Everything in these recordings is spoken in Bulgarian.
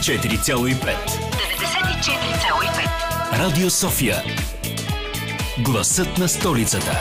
94,5. 94,5 Радио София. Гласът на столицата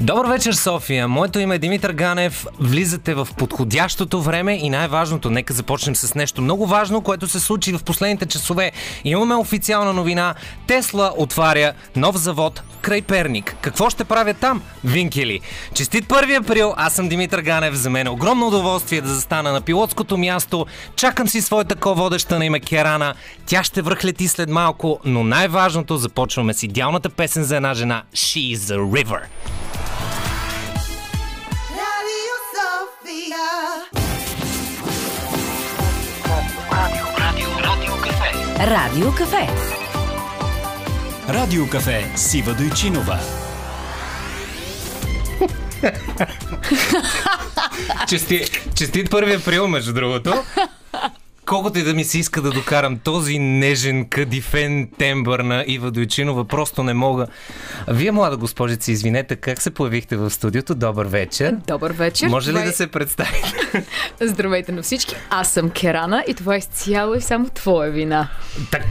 Добър вечер, София! Моето име е Димитър Ганев. Влизате в подходящото време и най-важното, нека започнем с нещо много важно, което се случи в последните часове. Имаме официална новина. Тесла отваря нов завод край Перник. Какво ще правя там? Винкели. Честит 1 април, аз съм Димитър Ганев. За мен е огромно удоволствие да застана на пилотското място. Чакам си своята ко-водеща на име Керана. Тя ще връхлети след малко, но най-важното започваме с идеалната песен за една жена She's a River. Sofia. Радио кафе. Радио кафе Сива Дойчинова Чести, честит 1 април, между другото. Колкото и да ми се иска да докарам този нежен кадифен тембър на Ива Дойчинова, просто не мога. Вие, млада госпожица, извинете, как се появихте в студиото? Добър вечер. Добър вечер. Може ли е- да се представите? Здравейте на всички. Аз съм Керана и това е изцяло и само твоя вина. Так.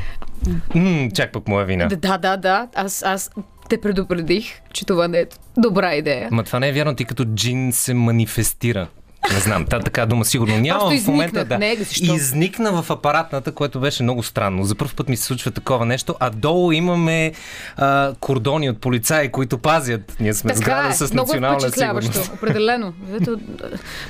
М, чак пък моя вина. Да, да, да, да. Аз, аз те предупредих, че това не е добра идея. Ма това не е вярно, ти като джин се манифестира. Не знам, та така дума сигурно няма Просто в момента. Да. Не, защо? Изникна в апаратната, което беше много странно. За първ път ми се случва такова нещо, а долу имаме а, кордони от полицаи, които пазят. Ние сме Така сграда е. с Много е национална впечатляващо. сигурност. Определено. Ето,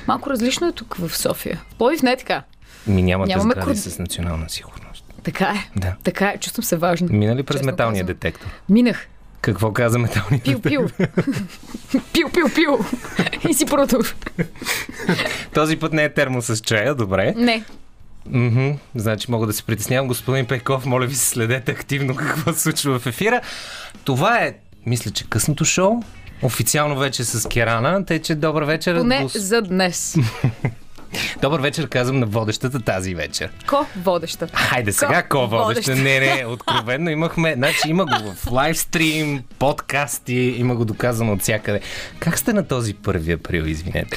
малко различно е тук в София. Пловдив не е така. Ми нямате Нямаме сгради кор- с национална сигурност. Така е. Да. Така е. Чувствам се важно. Мина ли през металния казвам. детектор? Минах. Какво каза металният Пил, пил. пил, пил, пил. и си продължи. Този път не е термо с чая, добре. Не. Мгм, значи мога да се притеснявам. Господин Пейков, моля ви се следете активно какво се случва в ефира. Това е, мисля, че късното шоу. Официално вече с Керана, тъй че добър вечер. Поне гос- за днес. Добър вечер казвам на водещата тази вечер. Ко водеща? Хайде сега, Ко водеща? Не, не, откровенно имахме, значи има го в лайвстрим, подкасти, има го доказано от всякъде. Как сте на този 1 април, извинете?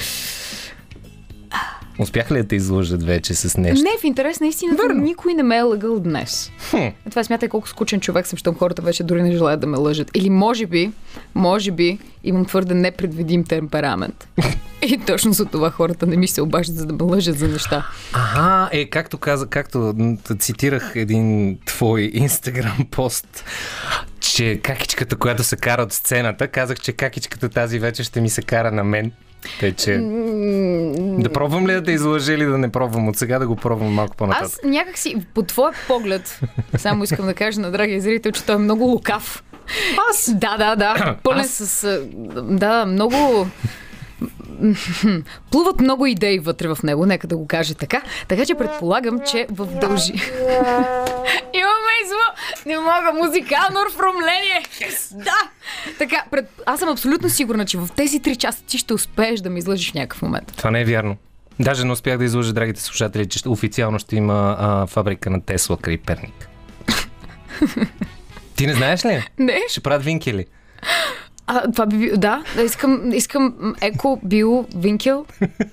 Успяха ли да те излъжат вече с нещо? Не, в интерес на истината никой не ме е лъгал днес. Хм. Това смятай колко скучен човек съм, щом хората вече дори не желаят да ме лъжат. Или може би, може би имам твърде непредвидим темперамент. И точно за това хората не ми се обаждат, за да ме лъжат за неща. Ага, е, както каза, както цитирах един твой инстаграм пост, че какичката, която се кара от сцената, казах, че какичката тази вечер ще ми се кара на мен. Тъй, че... Да пробвам ли да те излъжа или да не пробвам? От сега да го пробвам малко по-нататък. Аз някак си, по твой поглед, само искам да кажа на драгия зрител, че той е много лукав. Аз? Да, да, да. Пълен Аз? с... Да, много... Плуват много идеи вътре в него, нека да го кажа така. Така че предполагам, че в дължи... Имаме изво... Не мога, музикално оформление! Yes. Да! Така, пред... аз съм абсолютно сигурна, че в тези три часа ти ще успееш да ме излъжиш в някакъв момент. Това не е вярно. Даже не успях да излъжа драгите слушатели, че официално ще има а, фабрика на Тесла край Перник. Ти не знаеш ли? Не? Ще правят винкели. А, това би било, да. да, Искам, искам еко био винкел,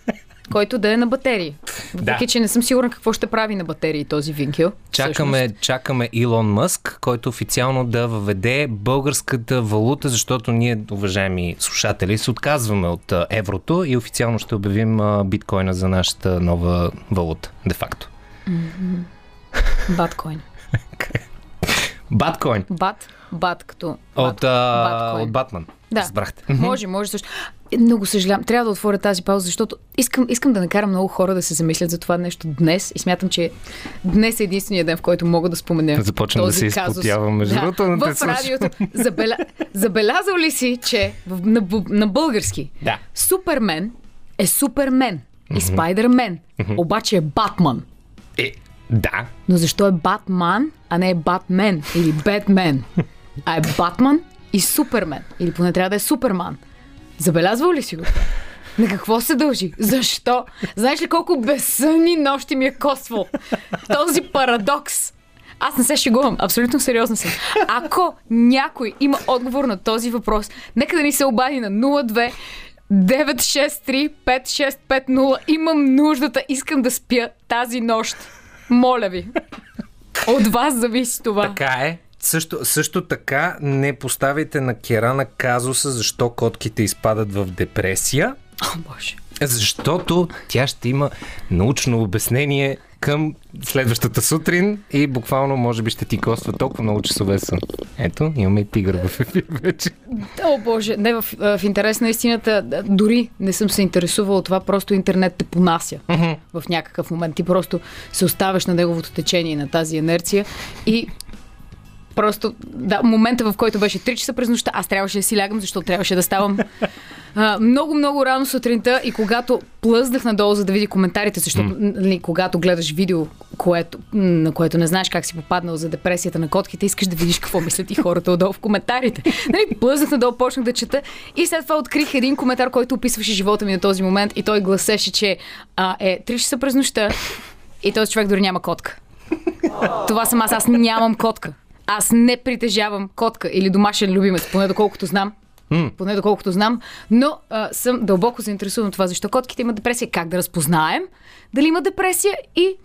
който да е на батерии. Въпреки, че не съм сигурна какво ще прави на батерии този винкел. Чакаме, чакаме Илон Мъск, който официално да въведе българската валута, защото ние, уважаеми слушатели, се отказваме от еврото и официално ще обявим биткоина за нашата нова валута, де-факто. Баткоин. Баткоин Бат, бат като от, а, от Батман. Да. Разбрахте. Може, може също. Много съжалявам. Трябва да отворя тази пауза, защото искам, искам да накарам много хора да се замислят за това нещо днес и смятам, че днес е единствения ден, в който мога да спомена Започвам да се казус. изпотявам, между другото, те в радиото. Забеля... Забелязал ли си, че на, на български Да. Супермен е Супермен и Спайдермен, обаче е Батман. Да. Но защо е Батман, а не е Батмен или Бетмен? А е Батман и Супермен. Или поне трябва да е Суперман. Забелязвал ли си го? На какво се дължи? Защо? Знаеш ли колко безсънни нощи ми е коствал? Този парадокс. Аз не се шегувам, абсолютно сериозна съм. Ако някой има отговор на този въпрос, нека да ни се обади на 02 963-5650. Имам нуждата, искам да спя тази нощ. Моля ви. От вас зависи това. Така е. Също, също така не поставяйте на Керана казуса защо котките изпадат в депресия, О, Боже. защото тя ще има научно обяснение към следващата сутрин и буквално може би ще ти коства толкова много часове сън. Ето, имаме и тигър в ефир вече. О, Боже, не в, в интерес на истината, дори не съм се интересувала от това, просто интернет те понася в някакъв момент. Ти просто се оставяш на неговото течение, на тази инерция и просто, да, момента в който беше 3 часа през нощта, аз трябваше да си лягам, защото трябваше да ставам много, много рано сутринта и когато плъздах надолу, за да видя коментарите, защото нали, когато гледаш видео, което, на което не знаеш как си попаднал за депресията на котките, искаш да видиш какво мислят и хората отдолу в коментарите. Нали, плъзнах надолу, почнах да чета и след това открих един коментар, който описваше живота ми на този момент и той гласеше, че а, е 3 часа през нощта и този човек дори няма котка. Това съм аз. Аз нямам котка. Аз не притежавам котка или домашен любимец, поне доколкото знам. Поне доколкото знам, но а, съм дълбоко заинтересувана от това, защо котките имат депресия, как да разпознаем дали има депресия и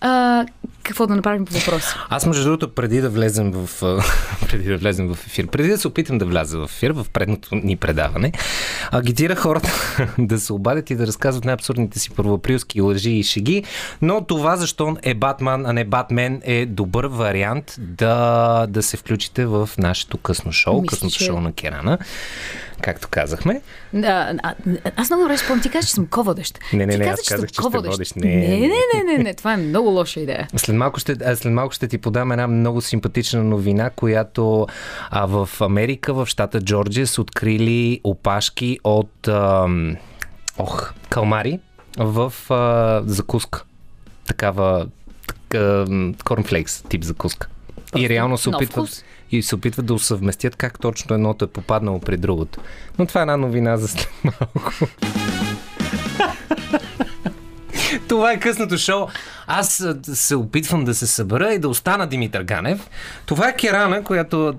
а, какво да направим по въпроса. Аз, между другото, преди да влезем в, преди да влезем в ефир, преди да се опитам да вляза в ефир, в предното ни предаване, агитира хората да се обадят и да разказват най-абсурдните си първоаприлски лъжи и шеги, но това защо е Батман, а не Батмен е добър вариант да, да се включите в нашето късно шоу, Мисля, късното че- шоу на Керана, както казахме. А, а, аз много добре спомням. Ти каза, че съм ководещ. Не, не, не, каза, аз казах, съм че ще водиш. Не, не, не. не, не, не, това е много лоша идея. След малко, ще, след малко ще ти подам една много симпатична новина, която а, в Америка, в щата Джорджия, са открили опашки от ам, ох, калмари в а, закуска. Такава така, корнфлейкс тип закуска. и реално се опитват. И се опитват да усъвместят как точно едното е попаднало при другото. Но това е една новина за след малко. Това е късното шоу. Аз се опитвам да се събера и да остана Димитър Ганев. Това е Керана, която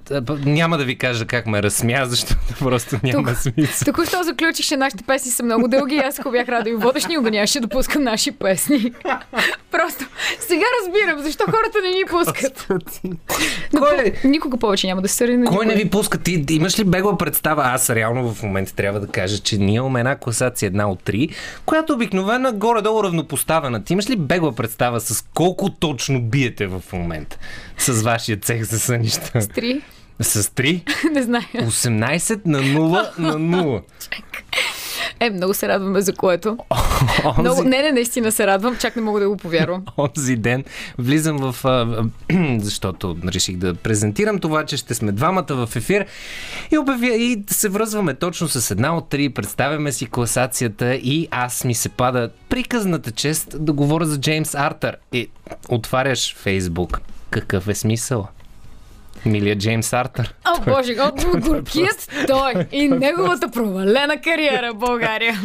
няма да ви кажа как ме разсмя, защото просто няма Тук- смисъл. Току-що заключих, че нашите песни са много дълги и аз ако бях радио водещ, никога нямаше да пускам наши песни. Просто сега разбирам защо хората не ни пускат. Но Кой, по- никога повече няма да се на кой не ви пуска? Ти имаш ли бегла представа? Аз реално в момента трябва да кажа, че ние имаме една класация една от три, която обикновена горе-долу равнопоставена. Ти имаш ли бегла представа с колко точно биете в момента с вашия цех за сънища? Три? С 3? Не знае. 18 на 0 на 0. Е, много се радваме за което. Много, Онзи, не, не, наистина се радвам, чак не мога да го повярвам. онзи ден влизам в... Защото реших да презентирам това, че ще сме двамата в ефир и, обявя, и се връзваме точно с една от три, представяме си класацията и аз ми се пада приказната чест да говоря за Джеймс Артър. И отваряш Фейсбук. Какъв е смисъл? Милия Джеймс Артър. О, боже, о, горкият той и неговата провалена кариера в България.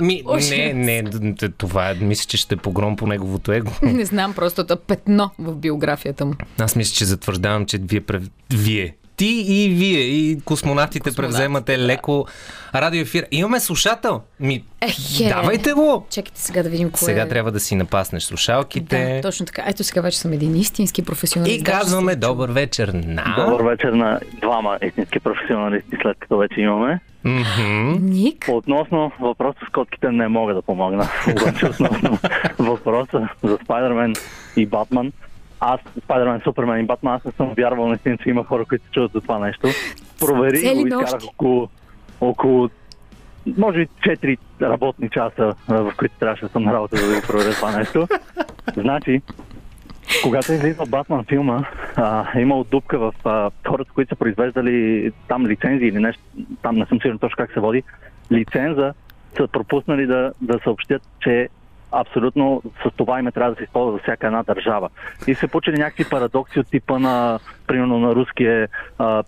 Ми, не, не, това е, мисля, че ще е погром по неговото его. Не знам, просто е петно в биографията му. Аз мисля, че затвърждавам, че вие, вие ти и вие и космонавтите превземате леко радиоефир. Имаме слушател. Ми, Ехе. давайте го! Чакайте сега да видим кое Сега е. трябва да си напаснеш слушалките. Да, точно така. Ето сега вече съм един истински професионалист. и казваме се- добър вечер на... Добър вечер на двама истински професионалисти, след като вече имаме. Ник? Относно въпроса с котките не мога да помогна. Обаче относно въпроса за Спайдермен и Батман. Аз, Спайдермен, Супермен и Батман, аз не съм вярвал наистина, че има хора, които се чуват за това нещо. Проверих Цели го и нощи. около, около може би 4 работни часа, в които трябваше да съм на работа, за да го проверя това нещо. Значи, когато излизал Батман филма, а, е имало дупка в а, хората, които са произвеждали там лицензии или нещо, там не съм сигурен точно как се води, лиценза са пропуснали да, да съобщят, че абсолютно с това име трябва да се използва за всяка една държава. И се получили някакви парадокси от типа на, примерно на руския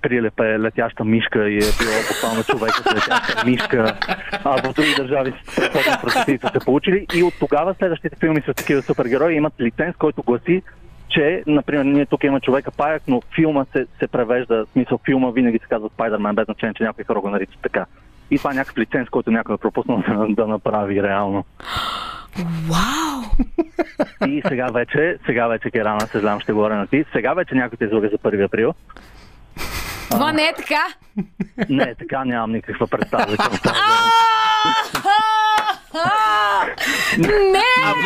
прилеп е летяща мишка и е била буквално човек с летяща мишка, а в други държави страхотни прототипи са се получили и от тогава следващите филми с такива супергерои имат лиценз, който гласи, че, например, ние тук има човека паяк, но филма се, се превежда, в смисъл филма винаги се казва Спайдермен, без значение, че някои хора го наричат така. И това е някакъв лиценз, който някой е пропуснал да, да направи реално. Вау! И сега вече, сега вече Керана, съжалявам, ще говоря на ти. Сега вече някой те излага за 1 април. Това не е така. Не, е така нямам никаква представа. Не!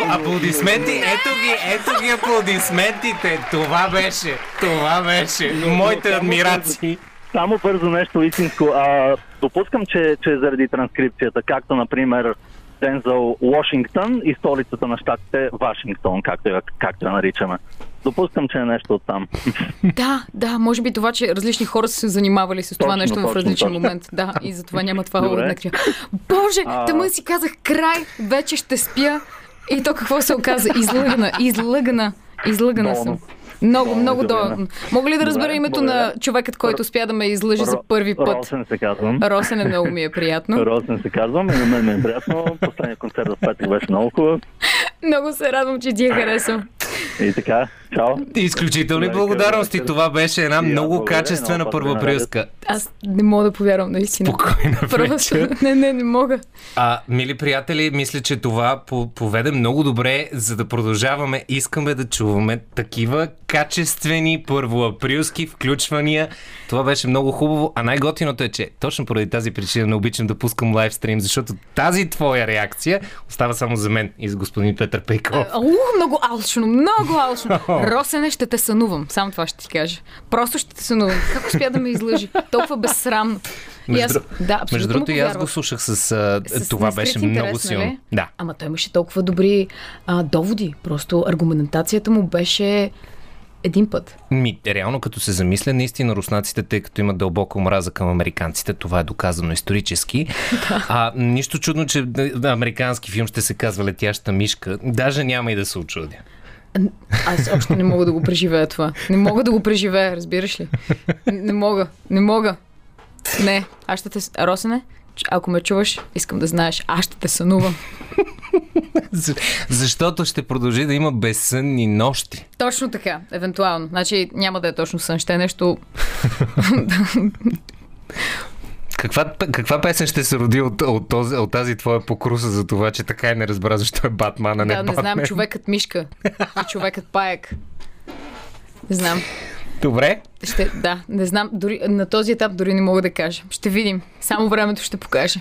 Аплодисменти, ето ги, ето ги аплодисментите. Това беше, това беше. Моите адмирации. Само бързо нещо истинско. А, допускам, че, че заради транскрипцията, както например Дензел Вашингтон и столицата на щатите Вашингтон, както я, както я наричаме. Допускам, че е нещо от там. Да, да, може би това, че различни хора са се занимавали с това Точно, нещо в точно, различен точно. момент. Да, и затова няма това Добре. уеднаквя. Боже, А. тъмън си казах край, вече ще спя. И то какво се оказа? Излъгана, излъгана, излъгана съм. Много, много излъгана. долно. Мога ли да разбера Добре, името благодаря. на човекът, който успя да ме излъже за първи път? Росен се казвам. Росен е много ми е приятно. Росен се казвам и на мен ми е приятно. Последният концерт в петък беше много хубав. Много се радвам, че ти е харесал. И така, чао. Изключителни Добре, благодарности. Това беше една много благодаря, качествена първоаприлска. Аз не мога да повярвам, наистина. Спокойна Просто, не, не, не мога. А, мили приятели, мисля, че това по- поведе много добре, за да продължаваме. Искаме да чуваме такива качествени първоаприлски включвания. Това беше много хубаво, а най-готиното е, че точно поради тази причина не обичам да пускам лайвстрим, защото тази твоя реакция остава само за мен и за господин Петър Пейков. Ух, много алчно, много алчно. Росене, ще те сънувам. Само това ще ти кажа. Просто ще те сънувам. Как успя да ме излъжи? Толкова безсрамно. Между, аз, дру- да, абсолютно между другото, и аз го слушах с... А, С това беше интерес, много силно. нали? Да. Ама той имаше толкова добри а, доводи. Просто аргументацията му беше един път. Ми, реално като се замисля, наистина руснаците, тъй като имат дълбока омраза към американците, това е доказано исторически. а, нищо чудно, че американски филм ще се казва Летяща мишка. Даже няма и да се очудя. Аз още не мога да го преживея това. Не мога да го преживея, разбираш ли? Не, мога, не мога. Не, аз ще те... Росене, ако ме чуваш, искам да знаеш, аз ще те сънувам. За- Защото ще продължи да има безсънни нощи. Точно така, евентуално. Значи няма да е точно сън, ще е нещо... Каква, каква песен ще се роди от, от, този, от тази твоя покруса за това, че така и не разбра защо е Батман, а не да, не Батмен? знам, човекът мишка и човекът паек. Не знам. Добре. Ще, да, не знам. Дори, на този етап дори не мога да кажа. Ще видим. Само времето ще покаже.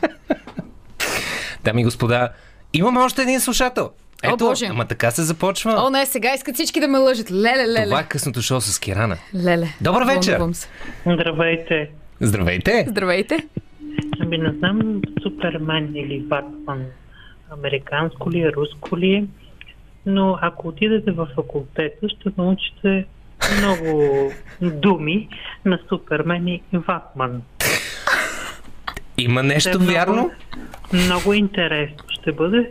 Дами и господа, имаме още един слушател. Ето, Боже. ама така се започва. О, не, сега искат всички да ме лъжат. Леле, леле. Това е късното шоу с Кирана. Леле. Добър вечер. Здравейте. Здравейте! Здравейте. Ами не знам Супермен или Батман американско ли е, руско ли е, но ако отидете в факултета, ще научите много думи на Супермен и Батман. Има нещо Те вярно? Много, много интересно ще бъде,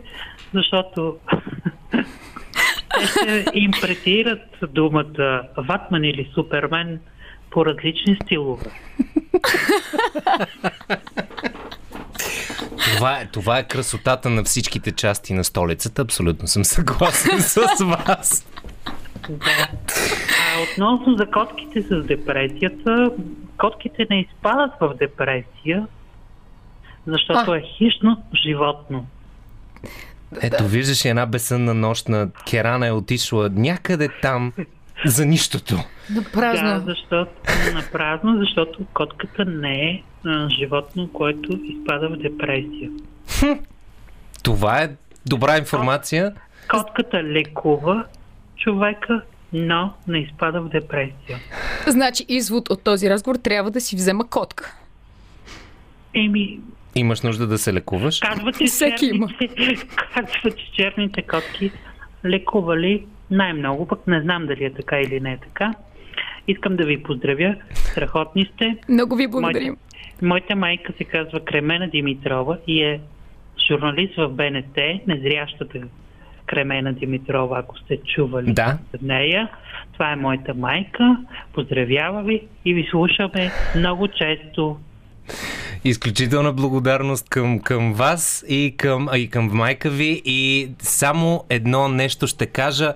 защото те ще импретират думата Ватман или Супермен по различни стилове. Това е, това е красотата на всичките части на столицата. Абсолютно съм съгласен с вас. Да. А относно за котките с депресията, котките не изпадат в депресия, защото А. е хищно животно. Ето, виждаш една безсънна нощ на Керана е отишла някъде там за нищото. На празно. Да, защото, на празно, защото котката не е а, животно, което изпада в депресия. Това е добра информация. Котката лекува човека, но не изпада в депресия. Значи извод от този разговор трябва да си взема котка. Еми, Имаш нужда да се лекуваш. Казват, че Всеки има. черните, казват, че черните котки лекували най-много, пък не знам дали е така или не е така. Искам да ви поздравя. Страхотни сте. Много ви благодарим. Моята, моята майка се казва Кремена Димитрова и е журналист в БНТ, незрящата Кремена Димитрова, ако сте чували Да. за нея. Това е моята майка. Поздравява ви и ви слушаме много често. Изключителна благодарност към, към вас и към, и към майка ви. И само едно нещо ще кажа.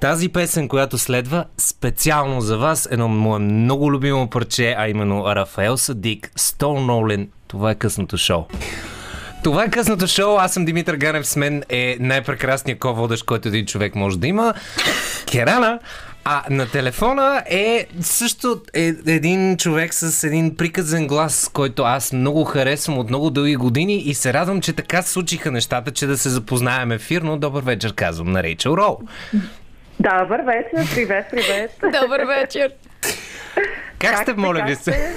Тази песен, която следва, специално за вас, едно мое много любимо парче, а именно Рафаел Садик, Стоун Нолин. Това е късното шоу. Това е късното шоу. Аз съм Димитър Ганев. С мен е най-прекрасният ко-водещ, който един човек може да има. Керана. А на телефона е също е, един човек с един приказен глас, който аз много харесвам от много дълги години и се радвам, че така се случиха нещата, че да се запознаем ефирно. Добър вечер, казвам на Рейчел Роу. Добър вечер, привет, привет. Добър вечер. Как, сте, сте, моля как ви се?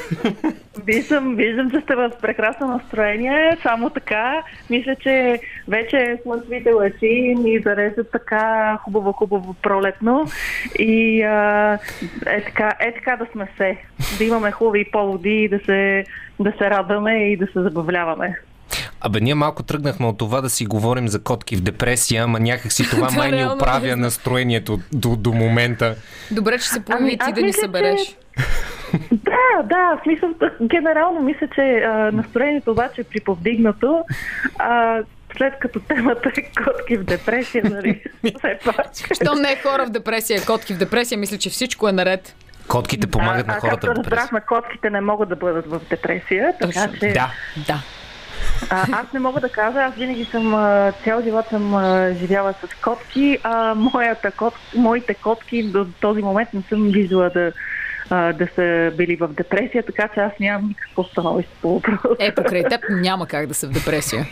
Виждам, виждам, че сте в прекрасно настроение. Само така, мисля, че вече слънчевите лъчи ни зареждат така хубаво, хубаво пролетно. И а, е, така, е така да сме се. Да имаме хубави поводи да се, да се радваме и да се забавляваме. Абе, ние малко тръгнахме от това да си говорим за котки в депресия, ама някак си това Да, май ни оправя настроението до, до момента. Добре, че се появи Ами, и ти да ни събереш. че- Да, да, в смисъл, генерално мисля, че а, настроението обаче е приповдигнато. А, след като темата е котки в депресия, нали, все пак. Щом не е хора в депресия, котки в депресия, мисля, че всичко е наред. Котките помагат а, на хората в както разбрахме, котките не могат да бъдат в депресия, така Точно. че Да. Да. А, аз не мога да кажа, аз винаги съм, цял живот съм живяла с котки, а моята кот, моите котки до този момент не съм виждала да, да са били в депресия, така че аз нямам никакво становище по въпроса. Е, покрай теб няма как да са в депресия.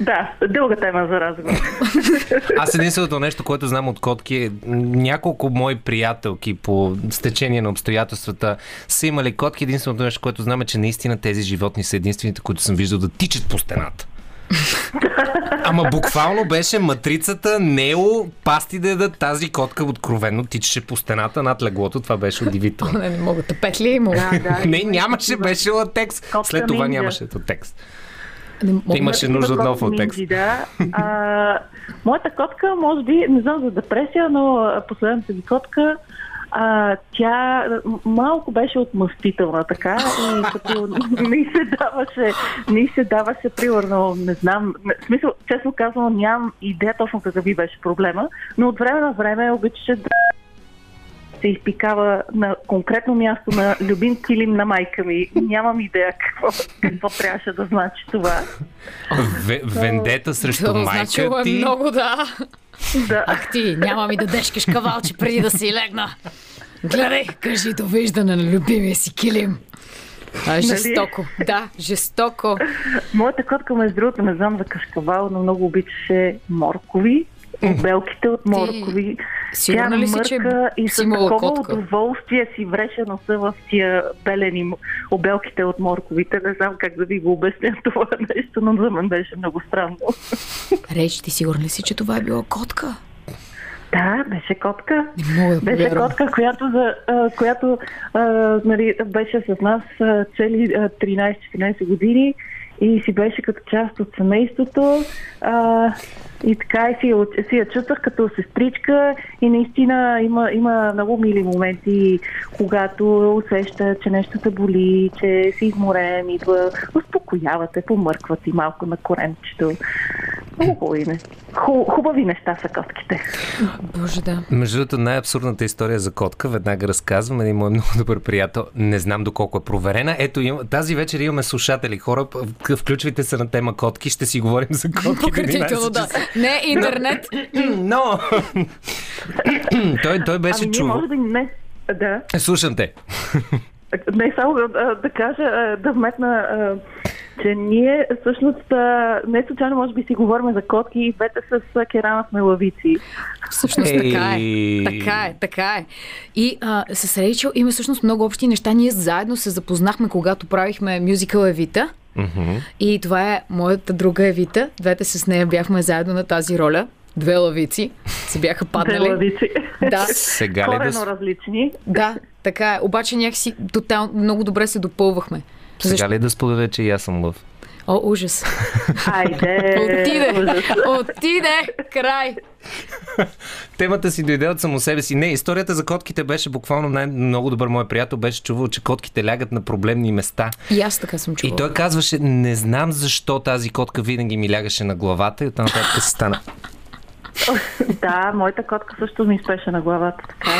Да, дълга тема за разговор. Аз единственото нещо, което знам от котки е няколко мои приятелки по стечение на обстоятелствата са имали котки. Единственото нещо, което знам е, че наистина тези животни са единствените, които съм виждал да тичат по стената. Ама буквално беше матрицата, Нео, пасти да ядат. Тази котка откровенно тичаше по стената над леглото. Това беше удивително. Не, не мога да петли е имало. Да, да, Не, нямаше, беше латекс. След това нямаше текст. Не мога. Имаше Има нужда от нов минджи, Да. А, моята котка, може би, не знам за депресия, но последната ми котка, а, тя малко беше отмъстителна, така, и като ни се даваше, ни се даваше, примерно, не знам, не- в смисъл, честно казвам, нямам идея точно какъв беше проблема, но от време на време обичаше да се изпикава на конкретно място на любим килим на майка ми. Нямам идея какво, какво трябваше да значи това. Ве- Вендета срещу Това майка е ти. много, да. Да. Ах ти, няма ми да дешкаш кавалче преди да си легна. Гледай, кажи довиждане на любимия си килим. А, жестоко. Да, жестоко. Моята котка, между другото, не знам за кашкавал, но много обичаше моркови. Обелките от моркови. Тя ли си, че мърка и си с такова удоволствие си вреше носа в тия белени обелките от морковите. Не знам как да ви го обясня това нещо, но за мен беше много странно. Реч, ти сигурна ли си, че това е била котка? Да, беше котка. Не мога да Беше повярвам. котка, която, за, а, която а, нали, беше с нас а, цели а, 13-14 години и си беше като част от семейството. А, и така и си, си я чувствах като сестричка и наистина има, има много мили моменти, когато усеща, че нещо те боли, че си изморен, идва, успокоявате, помъркват и малко на коремчето. Много хубави, не- ху- хубави неща са котките. Боже, да. Между другото, най-абсурдната история за котка, веднага разказвам, един мой много добър приятел, не знам доколко е проверена. Ето, им, тази вечер имаме слушатели, хора, включвайте се на тема котки, ще си говорим за котки. Пократително, 11 да. Не, интернет. Но, той, той беше ами чувал. може би не. Да. Слушам те. Не само да, да кажа, а, да вметна, а, че ние всъщност не случайно може би си говорим за котки и двете с керана сме лавици. Всъщност така е. Така е, така е. И а, с Рейчел има всъщност много общи неща. Ние заедно се запознахме, когато правихме мюзикъл Евита. Мгм. И това е моята друга Евита. Двете с нея бяхме заедно на тази роля. Две лавици се бяха Две паднали. лавици. Да, Сега ли да... Корено с- различни. да, така е. Обаче някакси тотално много добре се допълвахме. Сега ли да споделя, че и аз съм лъв? О, ужас. Айде! Отиде! ужас. Отиде! Край! Темата си дойде от само себе си. Не, историята за котките беше буквално най-много добър мой приятел. Беше чувал, че котките лягат на проблемни места. И аз така съм чувала. И той казваше, не знам защо тази котка винаги ми лягаше на главата и оттам нататък си стана. да, моята котка също ми спеше на главата. Така.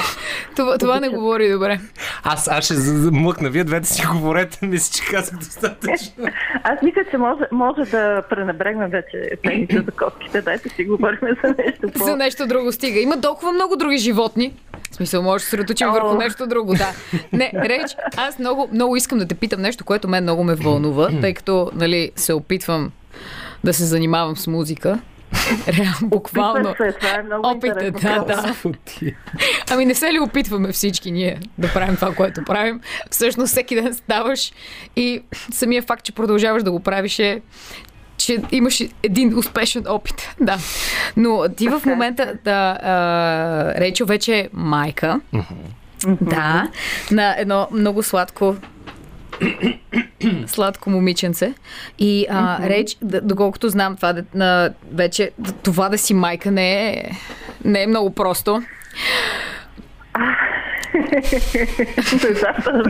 Това, това не говори добре. Аз, аз ще з- з- млъкна. Вие двете си говорете. Мисля, че казах достатъчно. Аз мисля, че може, може да пренебрегнем вече темите за котките. Дайте си говорим за нещо по... За нещо друго стига. Има толкова много други животни. В смисъл, може да се средоточим върху нещо друго, да. Не, реч, аз много, много искам да те питам нещо, което мен много ме вълнува, тъй като, нали, се опитвам да се занимавам с музика. Реално, буквално. Се, това е много Опита, да, да. Ами не се ли опитваме всички ние да правим това, което правим? Всъщност всеки ден ставаш и самия факт, че продължаваш да го правиш е че имаш един успешен опит. Да. Но ти в момента, да, а, Рейчо вече е майка. Да. На едно много сладко сладко момиченце. И а, реч, д- доколкото знам това, на, вече това да си майка не е, не е много просто.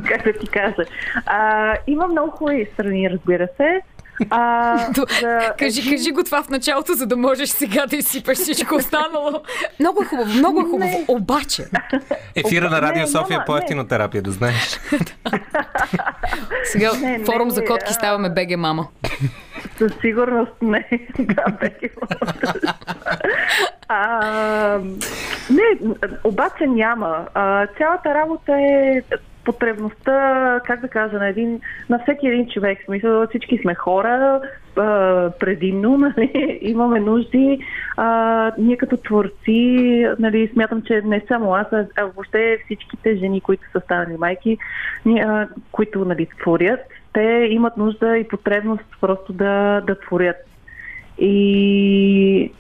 Как да ти кажа. А, има много хубави страни, разбира се. А, за... Кажи, кажи го това в началото, за да можеш сега да изсипаш всичко останало. Много е хубаво, много е хубаво. Обаче, Ефира на Радио Не, София няма, по ефтинотерапия, да знаеш. сега Не, не, форум за котки а- ставаме БГ мама. Със сигурност не. да, а, не, обаче няма. А, цялата работа е потребността, как да кажа, на, един, на всеки един човек. Смисъл, всички сме хора, предимно, нали, имаме нужди. А, ние като творци, нали, смятам, че не само аз, а, въобще всичките жени, които са станали майки, а, които нали, творят, те имат нужда и потребност просто да, да творят. И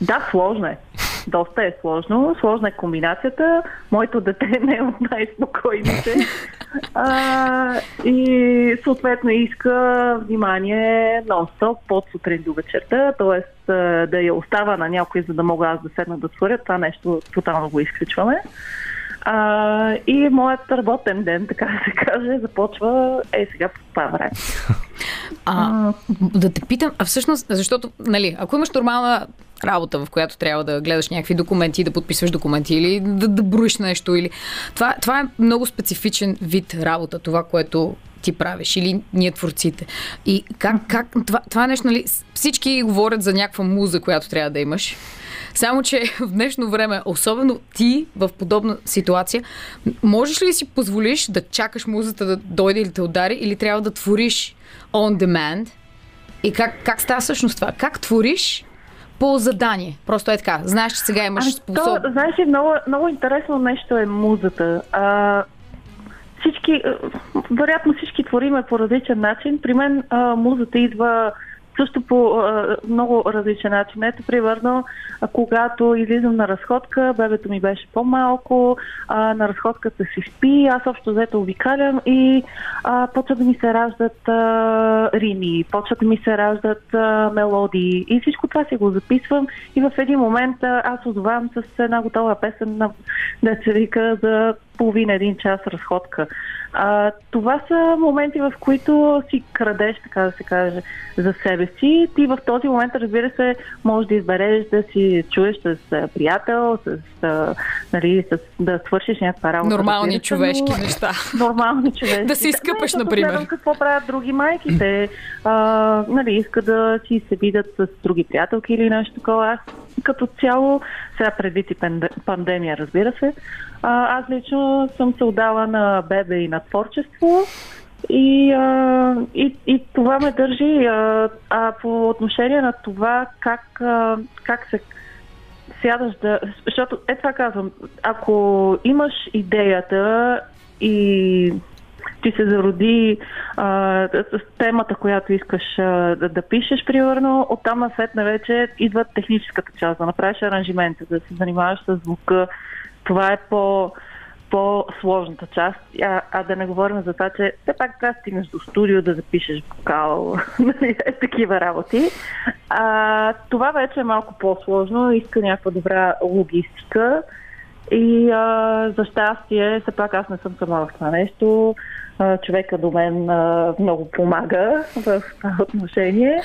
да, сложно е. Доста е сложно. Сложна е комбинацията. Моето дете не е от най-спокойните. А, и съответно иска внимание нон-стоп от сутрин до вечерта, т.е. да я остава на някой, за да мога аз да седна да творя. Това нещо тотално го изключваме. А, и моят работен ден, така да се каже, започва е сега по това време. А, да те питам, а всъщност, защото, нали, ако имаш нормална работа, в която трябва да гледаш някакви документи, да подписваш документи или да, да броиш нещо, или... Това, това е много специфичен вид работа, това, което ти правиш или ние творците. И как, как това, това нещо, нали, всички говорят за някаква муза, която трябва да имаш. Само, че в днешно време, особено ти в подобна ситуация, можеш ли си позволиш да чакаш музата да дойде или те удари, или трябва да твориш on demand? И как, как става всъщност това? Как твориш по задание? Просто е така. Знаеш, че сега имаш Ами, способ... то, знаеш ли, много, много интересно нещо е музата. А, всички, вероятно всички твориме по различен начин. При мен а, музата идва също по а, много различен начин. Ето, примерно, когато излизам на разходка, бебето ми беше по-малко, а, на разходката си спи, аз общо взето обикалям и а, почват да ми се раждат а, рими, почват да ми се раждат а, мелодии и всичко това си го записвам и в един момент а, аз озовавам с една готова песен на се вика за половина един час разходка. А, това са моменти, в които си крадеш, така да се каже, за себе си. Ти в този момент, разбира се, можеш да избереш да си чуеш с приятел, с, а, нали, с, да свършиш някаква работа. Нормални се, човешки но- неща. Нормални човешки. Да се изкъпаш, защото например. гледам какво правят други майки. Те а, нали, искат да си се видят с други приятелки или нещо такова. Аз като цяло, сега предвид и пандемия, разбира се, а, аз лично съм се отдала на бебе и на творчество. И, а, и, и това ме държи. А, а по отношение на това как, а, как се сядаш да... Защото, е това казвам, ако имаш идеята и ти се зароди а, темата, която искаш а, да, да пишеш, примерно, оттам на след вече идва техническата част, да направиш аранжимента, да се занимаваш с звука. Това е по по-сложната част, а, а да не говорим за това, че все пак трябва да стигнеш до студио, да запишеш вокал, нали, е, такива работи. А, това вече е малко по-сложно, иска някаква добра логистика и а, за щастие, все пак аз не съм сама в това нещо. А, човека до мен а, много помага в това отношение.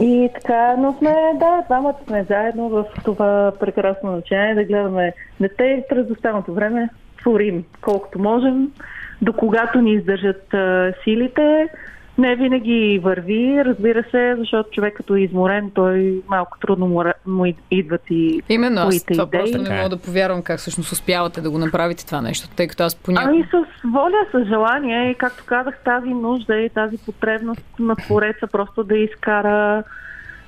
И така, но сме, да, двамата сме заедно в това прекрасно начинание да гледаме дете и през останалото време творим колкото можем, до когато ни издържат а, силите. Не винаги върви, разбира се, защото човек като е изморен, той малко трудно му, му ид- идват и Именно, аз това идеи. просто не мога да повярвам как всъщност успявате да го направите това нещо, тъй като аз понякога... Ами с воля, с желание и както казах, тази нужда и тази потребност на твореца просто да изкара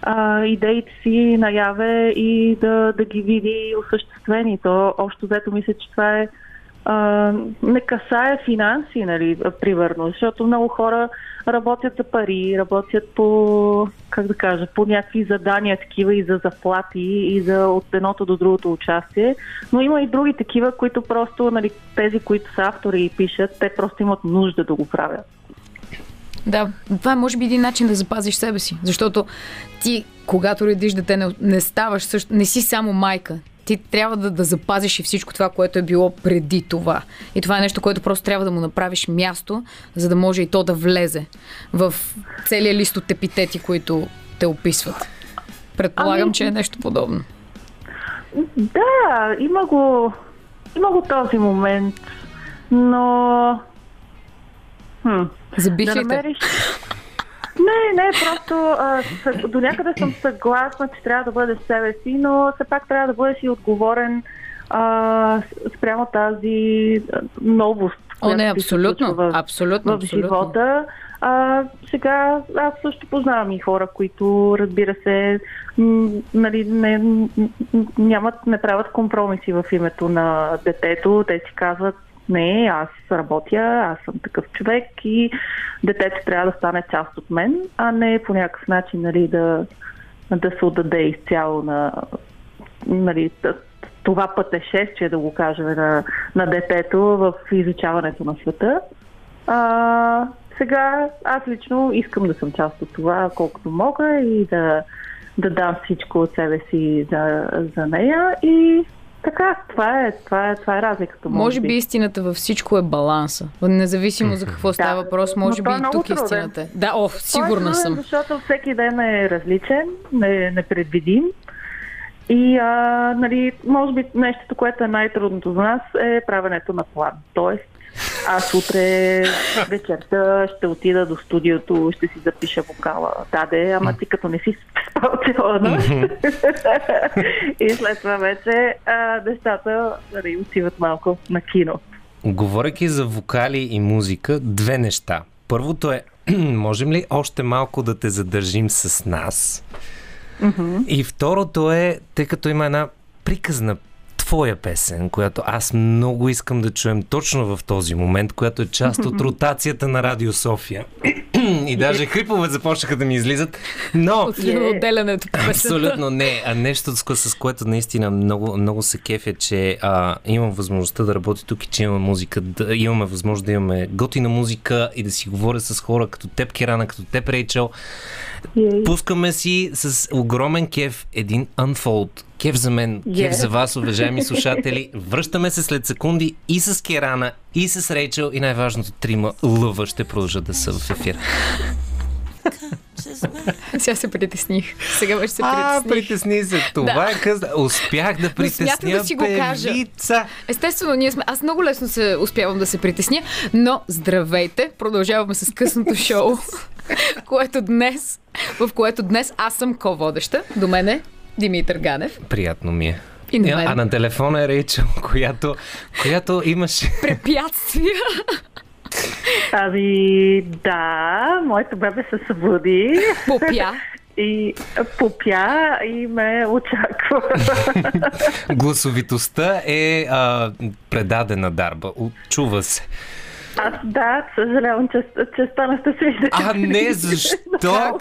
а, идеите си наяве и да, да ги види осъществени. То общо взето мисля, че това е а, не касае финанси, нали, примерно, защото много хора работят за пари, работят по, как да кажа, по някакви задания такива и за заплати и за от едното до другото участие, но има и други такива, които просто, нали, тези, които са автори и пишат, те просто имат нужда да го правят. Да, това е може би един начин да запазиш себе си. Защото ти, когато родиш дете, не, не ставаш също, не си само майка. Ти трябва да, да запазиш и всичко това, което е било преди това. И това е нещо, което просто трябва да му направиш място, за да може и то да влезе в целия лист от епитети, които те описват. Предполагам, Ами- че е нещо подобно. Да, има го, има го този момент, но... Хм, да Забих те? намериш... Не, не, просто а, до някъде съм съгласна, че трябва да бъдеш себе си, но все пак трябва да бъдеш и отговорен а, спрямо тази новост. О, не, абсолютно. в- Абсолютно, в живота. А, сега аз също познавам и хора, които, разбира се, м, нали, не, нямат, не правят компромиси в името на детето. Те си казват, не, аз работя, аз съм такъв човек и детето трябва да стане част от мен, а не по някакъв начин нали, да, да се отдаде изцяло на нали, това пътешествие, да го кажем, на, на детето в изучаването на света. А, сега аз лично искам да съм част от това колкото мога и да, да дам всичко от себе си за, за нея и така, това е, това е, това е разликата. Може би истината във всичко е баланса. Независимо за какво става въпрос, може би е и тук труден. истината е. Да, о, е сигурна труден, съм. Защото всеки ден е различен, не, непредвидим. И, а, нали, може би нещото, което е най-трудното за нас е правенето на план. Тоест, аз утре вечерта ще отида до студиото, ще си запиша вокала. Да, де, ама ти като не си спал цяла нощ. и след това вече а, нещата нали, отиват малко на кино. Говорейки за вокали и музика, две неща. Първото е, можем ли още малко да те задържим с нас? И второто е, тъй като има една приказна твоя песен, която аз много искам да чуем точно в този момент, която е част от ротацията на Радио София. и даже хрипове започнаха да ми излизат, но... От отделянето по. Абсолютно не. А нещо, с, кое- с което наистина много, много се кефя, че а, имам възможността да работя тук и че имаме музика, да, имаме възможност да имаме готина музика и да си говоря с хора като теб, Керана, като теб, Рейчел. Ей. Пускаме си с огромен кеф един Unfold. Кеф за мен, кеф Yes. за вас, уважаеми слушатели. Връщаме се след секунди и с Керана, и с Рейчел, и най-важното трима лъва ще продължат да са в ефир. Сега се притесних. Сега вече се А, притесних. притесни се. Това е късна. Успях да притесня смятам да си го кажа. певица. Естествено, ние сме. Аз много лесно се успявам да се притесня, но здравейте! Продължаваме с късното шоу, което днес, в което днес аз съм ко-водеща. До мен е Димитър Ганев. Приятно ми е. И на мен. А на телефона е Рейчел, която, която имаше... Препятствия. Ами, да, моето бебе се събуди. Попя. И попя и ме очаква. Гласовитостта е а, предадена дарба. Чува се. Аз да, съжалявам, че, че станахте свидетели. А не, защо?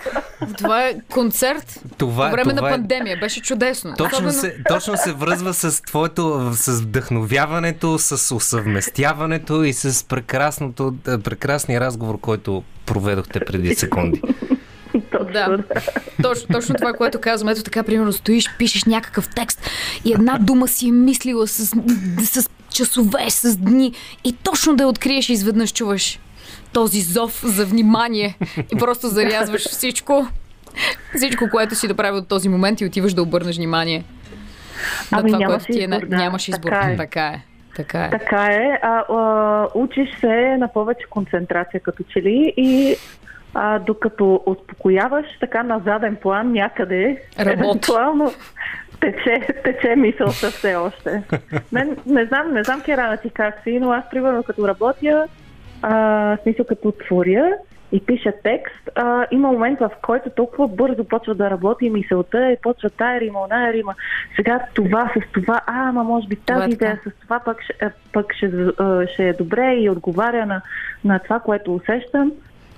Това е концерт Това, по време това на е- пандемия. Беше чудесно. Точно Особено- се, точно се връзва с твоето, с вдъхновяването, с усъвместяването и с прекрасното, е, прекрасния разговор, който проведохте преди секунди. Точно, Да. Точно, точно това, което казвам. Ето така, примерно, стоиш, пишеш някакъв текст и една дума си е мислила с, с часове, с дни и точно да я откриеш и изведнъж чуваш този зов за внимание и просто зарязваш всичко Всичко, което си доправил от този момент и отиваш да обърнеш внимание на Ами, това, което ти е. избор, да. Нямаш избор. Така е. Така е. Така е. Така е. А, а, учиш се на повече концентрация като че ли и а, докато успокояваш така на заден план някъде, Работи. евентуално тече, тече мисълта все още. Не, не знам, не знам Керана ти как си, но аз примерно като работя, а, смисъл като творя и пиша текст, а, има момент в който толкова бързо почва да работи мисълта и почва тая рима, оная рима. Сега това с това, а, ама може би Това е тази така. идея с това пък ще, е, пък ще, а, ще е добре и отговаря на, на това, което усещам.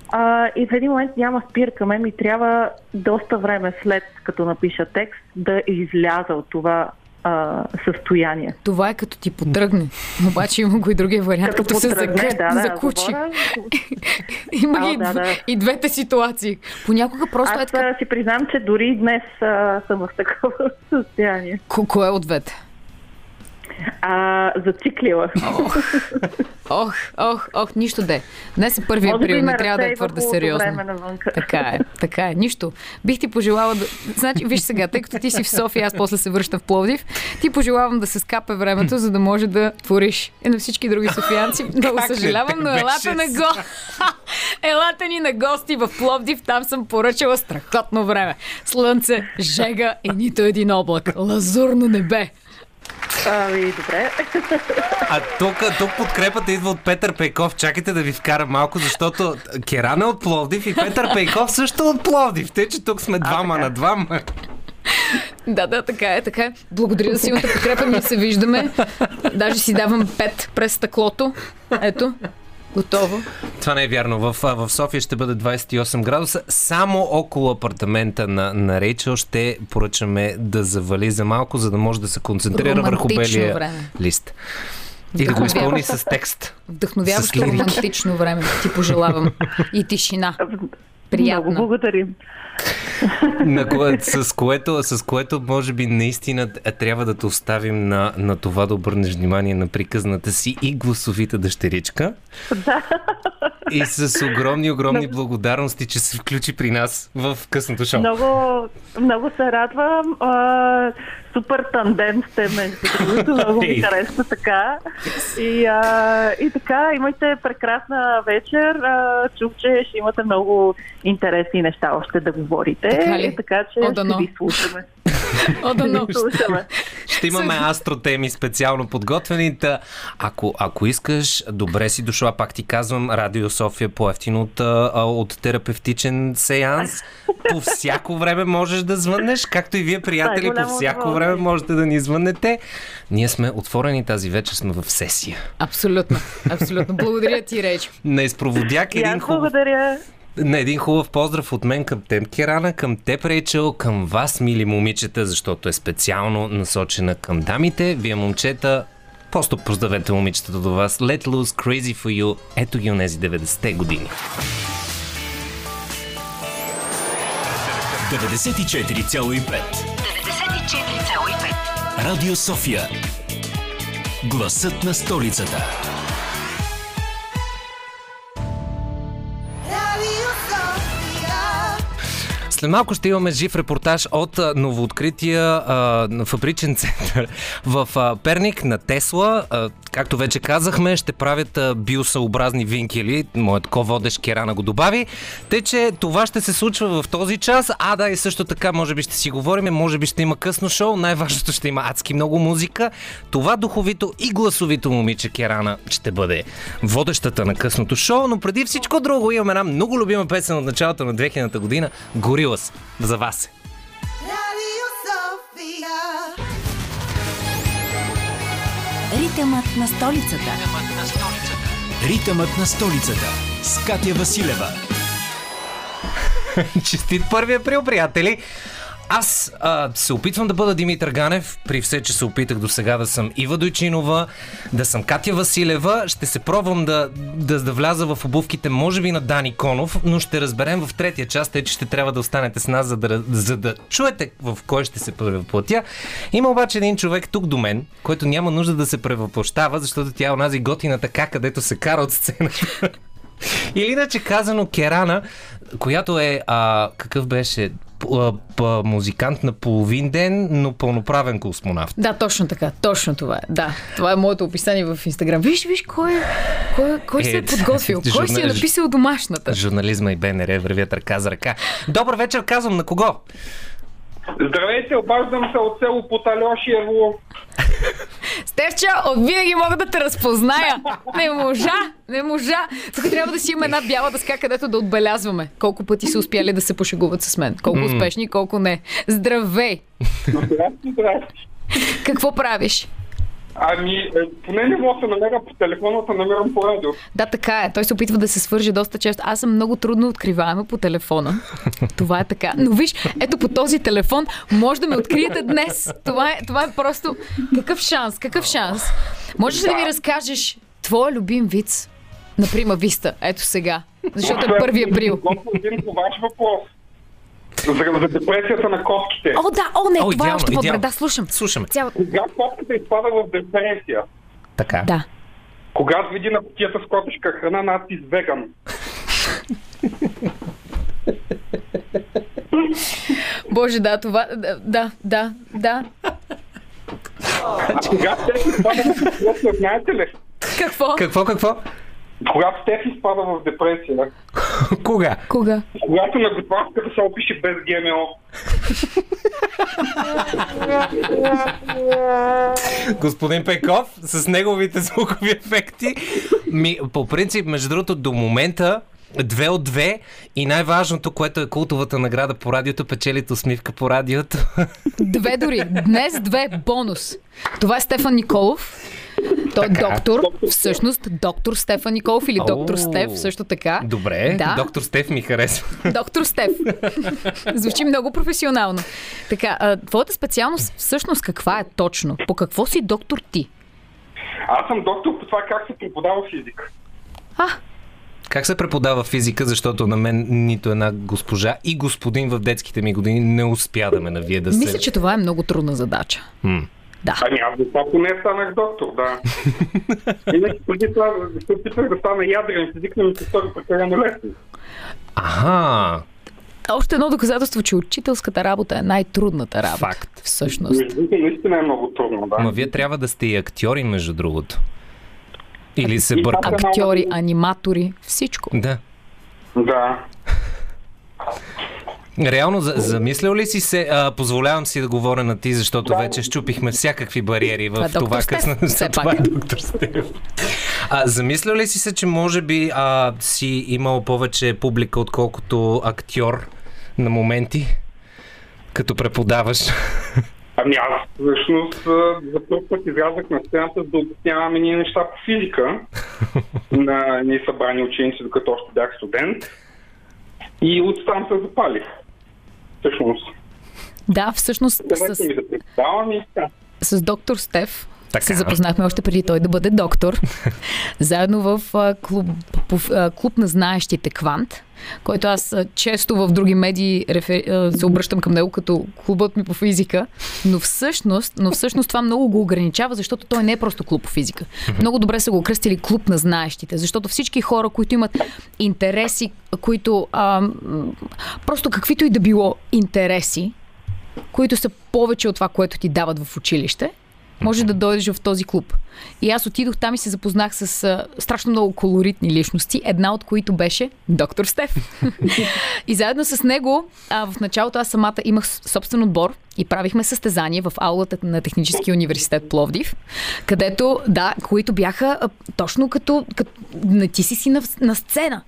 А, и в един момент няма спирка. Мен ми трябва доста време след като напиша текст да изляза от това а, състояние. Това е като ти потръгне. Обаче има го и другия вариант, като, се потръгне, закъ... да, да, закучи. говоря. Има А, и, да, да. и двете ситуации. Понякога просто е Аз така. а, си признам, че дори днес а, съм в такова състояние. Ко- Кое от двете? А, зациклила. Ох, ох, ох, нищо де. Днес е 1 Може би април, не трябва да е твърде сериозно. Така е, така е. Нищо. Бих ти пожелала да... Значи, виж сега, тъй като ти си в София, аз после се връщам в Пловдив, ти пожелавам да се скапе времето, за да може да твориш. И на всички други софиянци, много съжалявам, но елата на го... елата ни на гости в Пловдив, там съм поръчала страхотно време. Слънце, жега и нито един облак. Лазурно небе. Ами, добре. А тук, тук подкрепата идва от Петър Пейков. Чакайте да ви вкара малко, защото Керана е от Пловдив и Петър Пейков също е от Пловдив. Те, че тук сме двама на двама. Да, да, така е, така е. Благодаря за силната подкрепа, ние се виждаме. Даже си давам пет през стъклото. Ето, готово. Това не е вярно. В, в София ще бъде 28 градуса. Само около апартамента на, на Рейчел ще поръчаме да завали за малко, за да може да се концентрира върху белия време. лист. И да го изпълни с текст. Вдъхновяващо романтично време ти пожелавам. И тишина. Приятна. Много благодарим. На кое, с, което, с което, може би, наистина трябва да те оставим на, на това да обърнеш внимание на приказната си и гласовита дъщеричка. И с огромни, огромни благодарности, че се включи при нас в късното шоу. Много, много се радвам. Супер тандем сте, между другото. Много ми харесва така. И, а, и така, имайте прекрасна вечер. А, чух, че ще имате много интересни неща още да говорите. Така ли? Така че О, ще ви слушаме. О, да, но. Слушаме. Ще имаме астротеми специално подготвени. Та, ако, ако искаш, добре си дошла, пак ти казвам, Радио София по-ефтино от, от терапевтичен сеанс. По всяко време можеш да звъннеш, както и вие, приятели, по голямо всяко време можете да ни звъннете. Ние сме отворени тази вечер, сме в сесия. Абсолютно. Абсолютно. Благодаря ти, Реч. На изпроводяк един хубав благодаря. На един хубав поздрав от мен към теб, Керана, към теб, Рейчел, към вас, мили момичета, защото е специално насочена към дамите. Вие, момчета, просто поздравете момичетата до вас. Let loose crazy for you. Ето ги онези 90-те години. 94,5. 94,5. Радио София. Гласът на столицата. След малко ще имаме жив репортаж от новооткрития а, фабричен център в а, Перник на Тесла. Както вече казахме, ще правят а, биосъобразни винкели. Моят ко-водещ Керана го добави. Те, че това ще се случва в този час. А, да, и също така, може би ще си говорим, може би ще има късно шоу. Най-важното ще има адски много музика. Това духовито и гласовито момиче Керана ще бъде водещата на късното шоу, но преди всичко друго имаме една много любима песен от началото на 2000-та година. Горилас. За вас е. Radio Sofia. Ритъмът на столицата. Ритъмът на столицата. С Катя Василева. Честит 1 април, приятели! Аз а, се опитвам да бъда Димитър Ганев, при все, че се опитах до сега да съм Ива Дойчинова, да съм Катя Василева. Ще се пробвам да, да, да вляза в обувките, може би на Дани Конов, но ще разберем в третия част, тъй че ще трябва да останете с нас, за да, за да чуете в кой ще се превъплатя. Има обаче един човек тук до мен, който няма нужда да се превъплощава, защото тя е онази готина така, където се кара от сцената. Или иначе казано Керана, която е, а, какъв беше, музикант на половин ден, но пълноправен космонавт. Да, точно така. Точно това е. Да, това е моето описание в Инстаграм. Виж, виж, кой, е, кой, кой се е Е, подготвил, кой си е журнал- написал домашната. Журнализма и БНР вървят ръка за ръка. Добър вечер, казвам на кого? Здравейте, обаждам се от село Поталешиево. Стефча, от винаги мога да те разпозная. Не можа, не можа. Тук трябва да си имаме една бяла дъска, където да отбелязваме колко пъти са успяли да се пошегуват с мен. Колко успешни и колко не. Здравей! Здрасти, здрасти. Какво правиш? Ами, е, поне не мога да се намеря по телефона, се намирам по радио. Да, така е. Той се опитва да се свърже доста често. Аз съм много трудно откриваема по телефона. Това е така. Но виж, ето по този телефон може да ме откриете днес. Това е, това е просто... Какъв шанс, какъв шанс. Можеш ли да ми разкажеш твоя любим виц? Например, Виста. Ето сега. Защото е 1 април. Един по ваш въпрос. За, за депресията на котките. О, да, о, не, О, това е идеално, още по-добре. Да, слушам. Слушаме. Цялата... Кога котката изпада в депресия? Така. Да. Когато види на кутията с котешка храна надпис веган. Боже, да, това... Да, да, да. Когато те изпада в депресия, знаете ли? Какво? Какво, какво? Когато Стеф изпада в депресия, Кога? Кога? когато на готварската се опише без ГМО, Господин Пеков с неговите звукови ефекти. Ми, по принцип, между другото, до момента две от две и най-важното, което е култовата награда по радиото, печелите усмивка по радиото. Две дори. Днес две бонус. Това е Стефан Николов. Той е доктор, всъщност доктор Стефан Николов или доктор О, Стеф, също така. Добре, Да. доктор Стеф ми харесва. Доктор Стеф. Звучи много професионално. Така, а, твоята специалност всъщност каква е точно? По какво си доктор ти? аз съм доктор по това как се преподава физика. А, Как се преподава физика, защото на мен нито една госпожа и господин в детските ми години не успя да ме навие да се... мисля, че това е много трудна задача. М. Да. Ами аз за това поне станах доктор, да. Иначе преди това се опитвах да стана ядрен физик, но ми се стори прекалено лесно. Аха, Още едно доказателство, че учителската работа е най-трудната работа. Факт. Всъщност. Наистина е много трудно, да. ма вие трябва да сте и актьори, между другото. Или се бъркам. това- Актьори, аниматори, всичко. Да. Да. Реално, за, замислял ли си се, а, позволявам си да говоря на ти, защото Да. вече щупихме всякакви бариери Това е в това късно. все това пак. е доктор Стеф. А, замислял ли си се, че може би а, си имал повече публика, отколкото актьор на моменти, като преподаваш? Ами аз всъщност за първ път излязах на сцената да обяснявам едни неща по физика на ние събрани ученици, докато още бях студент. И оттам се запалих. Всъщност. Да, всъщност Където с, ми да с доктор Стеф Така. се запознахме още преди той да бъде доктор. заедно в клуб, клуб на знаещите Квант, който аз често в други медии рефер, се обръщам към него като клубът ми по физика, но всъщност, но всъщност това много го ограничава, защото той не е просто клуб по физика. Много добре са го кръстили клуб на знаещите, защото всички хора, които имат интереси, които а, просто каквито и да било интереси, които са повече от това, което ти дават в училище, може да дойдеш в този клуб. И аз отидох там и се запознах с а, страшно много колоритни личности, една от които беше доктор Стеф. и заедно с него, а, в началото аз самата имах собствен отбор и правихме състезание в аулата на Техническия университет Пловдив, където, да, които бяха а, точно като, като не ти си си на, на сцена.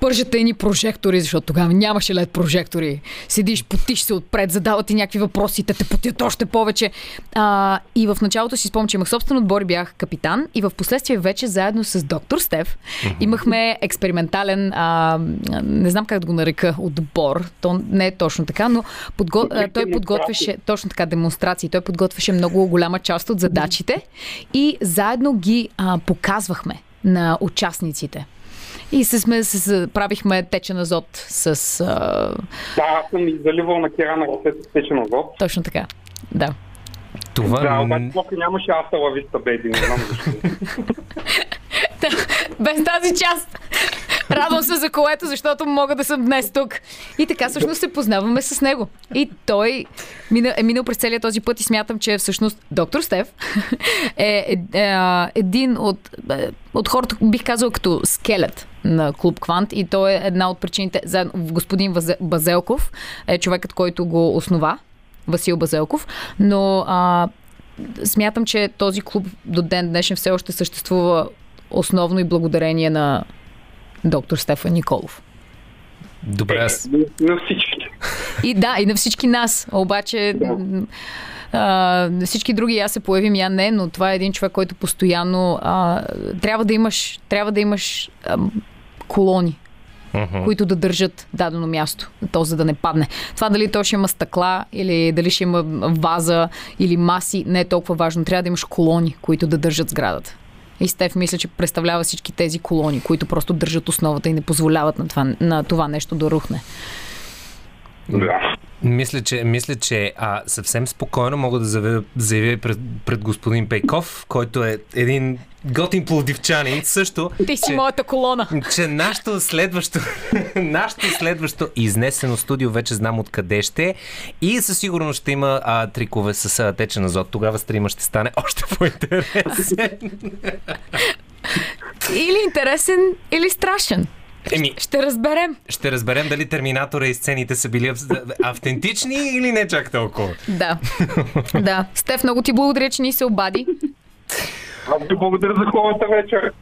Пържате ни прожектори, защото тогава нямаше лед прожектори. Седиш, потиш се отпред, задават ти някакви въпроси, те те потят още повече. А, и в началото си спомням, че имах собствен отбор и бях капитан. И в последствие вече заедно с доктор Стев имахме експериментален, а, не знам как да го нарека, отбор. То не е точно така, но подго... а, той подготвяше точно така демонстрации. Той подготвяше много голяма част от задачите и заедно ги а, показвахме на участниците. И се сме, се, правихме течен азот с... А, Да, аз съм заливал на кера на ръцете с течен азот. точно така. Да. Това Да, обаче тук нямаше аз лависта, бейби, не знам защо. Без тази част. Радвам се за колето, защото мога да съм днес тук. И така всъщност се познаваме с него. И той е минал през целият този път и смятам, че всъщност доктор Стев е, е, е един от, е, от хората, бих казал, като скелет на Клуб Квант и той е една от причините, заедно господин Базелков е човекът, който го основа, Васил Базелков, но а, смятам, че този клуб до ден днешен все още съществува основно и благодарение на доктор Стефан Николов. Добре, аз... На всички. И да, и на всички нас. Обаче м, а, всички други аз се появим, я не, но това е един човек, който постоянно а, трябва да имаш, трябва да имаш а, колони Мгм. които да държат дадено място, то за да не падне. Това дали то ще има стъкла или дали ще има ваза или маси, не е толкова важно. Трябва да имаш колони, които да държат сградата. И Стеф мисля, че представлява всички тези колони, които просто държат основата и не позволяват на това, на това нещо да рухне. Да. Мисля, че, мисля, че а, съвсем спокойно мога да заявя, заявя пред, пред господин Пейков, който е един готин плодивчанин също. Ти си че, моята колона. че нашето следващо, нашето следващо изнесено студио вече знам откъде ще е и със сигурност ще има а, трикове с а, течен азот. Тогава стрима ще стане още по-интересен. Или интересен, или страшен. Еми, Ще разберем. ще разберем дали Терминатора и сцените са били ав- автентични или не чак толкова. Да. да. Стеф, много ти благодаря, че ни се обади. Аз ви благодаря за хубавата вечер.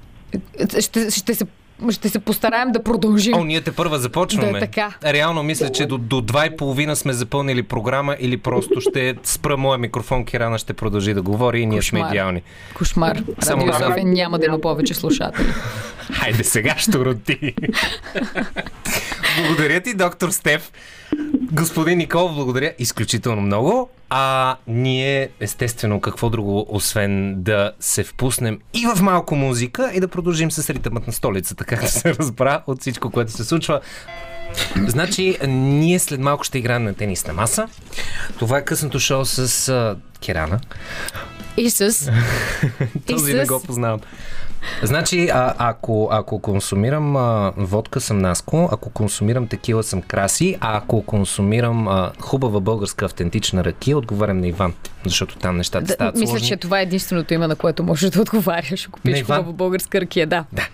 Ще, ще, се, ще се постараем да продължим. О, ние те първа започваме. Да, така. Реално мисля, че до, до два и половина сме запълнили програма или просто ще спра моя микрофон, Кирана ще продължи да говори и ние сме Кошмар. идеални. Кошмар. Само Радио няма да има повече слушатели. Хайде сега ще роти. благодаря ти, доктор Стеф. Господин Никол, благодаря изключително много. А ние, естествено, какво друго, освен да се впуснем и в малко музика и да продължим с ритъмът на столицата, както се разбра от всичко, което се случва. Значи, ние след малко ще играем на тенисна маса. Това е късното шоу с а, Керана. И с... и Този не с... го познавам. Значи, а, ако, ако консумирам а, водка съм Наско, ако консумирам текила съм Краси, а ако консумирам а, хубава българска автентична ракия, отговарям на Иван, защото там нещата Да, стават мисля, сложни. че това е единственото име, на което можеш да отговаряш, ако пиеш хубава българска ракия. Да. Да.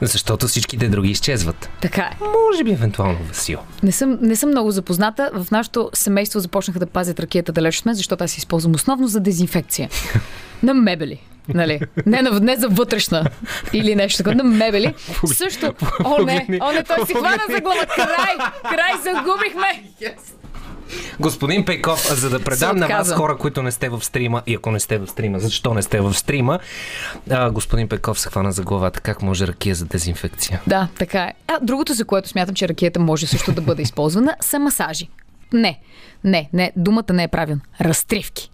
Защото всичките други изчезват. Така е. Може би евентуално Васил. Не съм, не съм много запозната. В нашото семейство започнаха да пазят ракията далеч от мен, защото аз я използвам основно за дезинфекция. На мебели. Нали? Не, на, не за вътрешна или нещо такова, на мебели. Също. О, не, о, не, той си хвана за глава. Край, край, загубихме. Господин Пейков, за да предам на вас хора, които не сте в стрима, и ако не сте в стрима, защо не сте в стрима, а, господин Пейков се хвана за главата. Как може ракия за дезинфекция? Да, така е. А другото, за което смятам, че ракията може също да бъде използвана, са масажи. Не, не, не, думата не е правилна. Разтривки.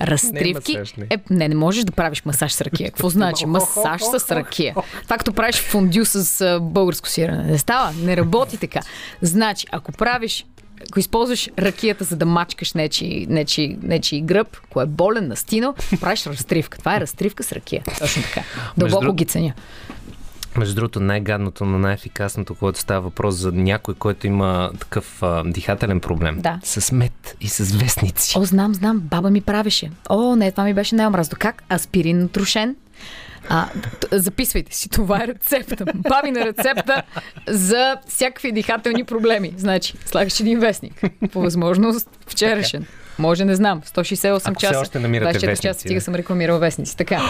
Разтривки. Не, масаж, не. е, не, не можеш да правиш масаж с ракия. Какво значи масаж с ракия? Това като правиш фондю с българско сирене. Не става, не работи така. Значи, ако правиш ако използваш ракията, за да мачкаш нечи, нечи, нечи гръб, кой е болен, настинал, правиш разтривка. Това е разтривка с ракия. Точно така. Дълбоко друг- ги ценя. Между другото, най-гадното, но най-ефикасното, когато става въпрос за някой, който има такъв а, дихателен проблем. Да. С мед и с вестници. О, знам, знам, баба ми правеше. О, не, това ми беше най-омразно. Как? Аспирин натрошен. А, записвайте си, това е рецепта. Бабина рецепта за всякакви дихателни проблеми. Значи, слагаш един вестник. По възможност вчерашен. Може, не знам, 168 Ако часа. още намирате 24 вестници, часа стига да. съм рекламирала вестници. Така,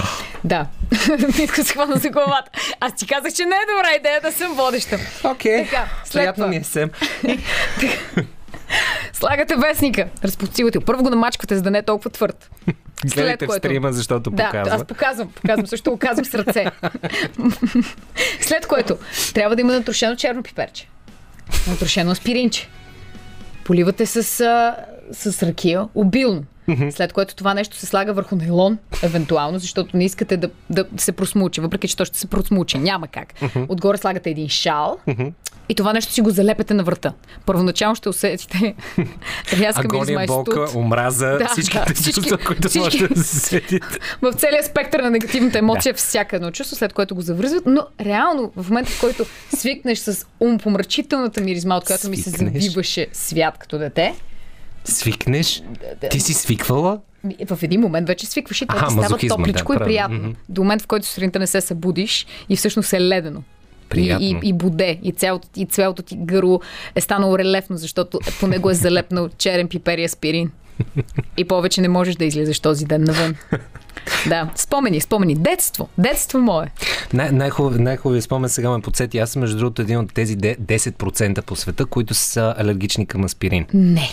да. Митко се хвана за главата. Аз ти казах, че не е добра идея да съм водеща. Окей. Така, след Приятно това. ми е Сем. Слагате вестника. Разподсилвате. го. Първо го намачквате, за да не е толкова твърд. Гледайте в което- стрима, защото Да, показва. аз показвам, показвам, също го казвам с ръце. След което трябва да има натрошено черно пиперче. Натрошено аспиринче. Поливате с, а, с ракия обилно. След което това нещо се слага върху нейлон, евентуално, защото не искате да, да се просмучи, въпреки че то ще се просмучи. Няма как. Отгоре слагате един шал и това нещо си го залепете на врата. Първоначално ще усетите рязка Агония, болка, омраза, Да, всичките да, всички- чувства, които всички- можете да се сетите. в целия спектър на негативната емоция, всяка едно чувство, след което го завързват, но реално в момента, в който свикнеш с умпомрачителната миризма, от която ми се завиваше свят като дете, Свикнеш? Ти си свиквала? в един момент вече свикваш и то Аха, ти става топличко да, и приятно. Мгм. До момента, в който сутринта не се събудиш и всъщност е ледено. Приятно. И, и, и боде, и цялото, и цялото ти гърло е станало релефно, защото по него е залепнал черен пипер и аспирин. И повече не можеш да излизаш този ден навън. Да, спомени, спомени. Детство, детство мое. Най- най-хубав, най-хубавият спомен сега ме подсети. Аз съм между другото един от тези де- 10% по света, които са алергични към аспирин. Не.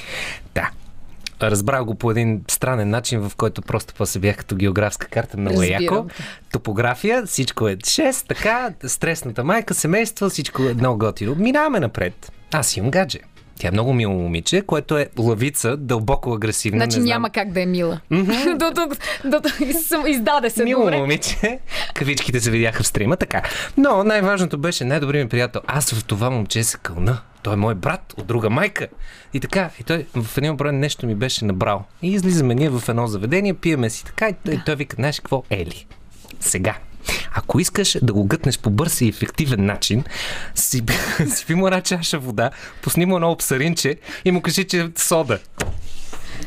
Разбрах го по един странен начин, в който просто после бях като географска карта, много е Разбирам яко. Топография, всичко е 6, така, стресната майка, семейство, всичко е много готино. Минаваме напред. Аз имам гадже. Тя е много мило момиче, което е лавица, дълбоко агресивна. Значи не знам. няма как да е мила. до тук, до тук съм- издаде се. Мило добре. момиче. Кавичките се видяха в стрима, така. Но най-важното беше най-добрият ми приятел. Аз в това момче се кълна. Той е мой брат от друга майка. И така, и той в един момент нещо ми беше набрал. И излизаме ние в едно заведение, пиеме си така и той, той вика, знаеш какво, Ели, сега. Ако искаш да го гътнеш по бърз и ефективен начин, си, си му една чаша вода, пусни му едно обсаринче и му кажи, че е сода.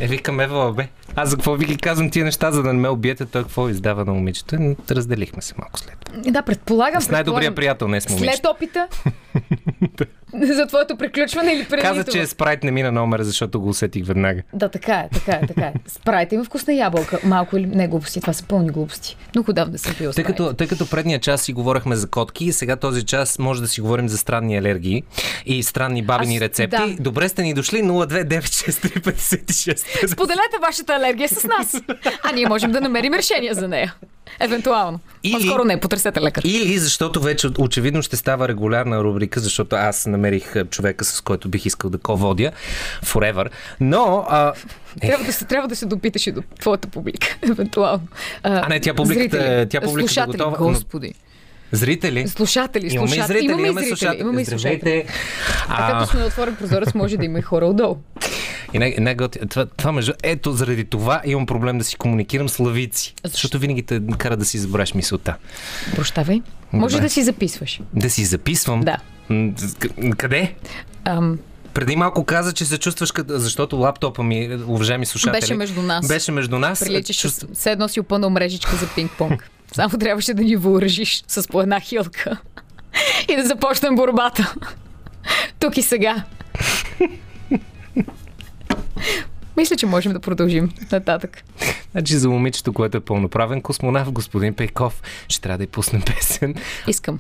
Е, викам, Ева, бе. Аз за какво ви ги казвам тия неща, за да не ме убиете, той какво издава на момичето? Разделихме се малко след. Да, предполагам. С най-добрия приятел не с След опита? За твоето приключване или преди Каза, това? че спрайт не мина номера, защото го усетих веднага. Да, така е, така е, така е. Спрайт има вкусна ябълка. Малко или не глупости, това са пълни глупости. Много отдавна съм пила Тъй като, тъй като предния час си говорихме за котки, и сега този час може да си говорим за странни алергии и странни бабини Аз- рецепти. да. Добре сте ни дошли 0296356. Споделете вашата алергия с нас. А ние можем да намерим решение за нея. Евентуално. Или- По-скоро не, потърсете лекар. Или защото вече очевидно ще става регулярна рубрика, защото аз намерих а, човека, с който бих искал да ко-водя forever. Но, а, е, Трябва да се, трябва да се допиташ и до твоята публика, евентуално. А, не, тя публиката зрители, тя публиката е готова, но- Господи. Зрители, Слушатели, имаме слушатели. зрители, имаме, имаме зрители, слушатели. имаме и слушатели. Здравейте. А като сме отворен прозорец, може да има и хора отдолу. И най- най-готи- това, това между... Ето, заради това имам проблем да си комуникирам с лавици. Защото винаги те кара да си забравяш мисълта. Прощавай. Може да си записваш. Да си записвам. Да. Къде? Ам, Преди малко каза, че се чувстваш като... Защото лаптопа ми, уважаеми слушатели... Беше между нас. Беше между нас. приличаш Чувств- с... Едно си опънал мрежичка за пинг-понг. Само трябваше да ни въоръжиш с по една хилка. И да започнем борбата. Тук и сега. Мисля, че можем да продължим нататък. Значи за момичето, което е пълноправен космонавт, господин Пейков, ще трябва да й пуснем песен. Искам.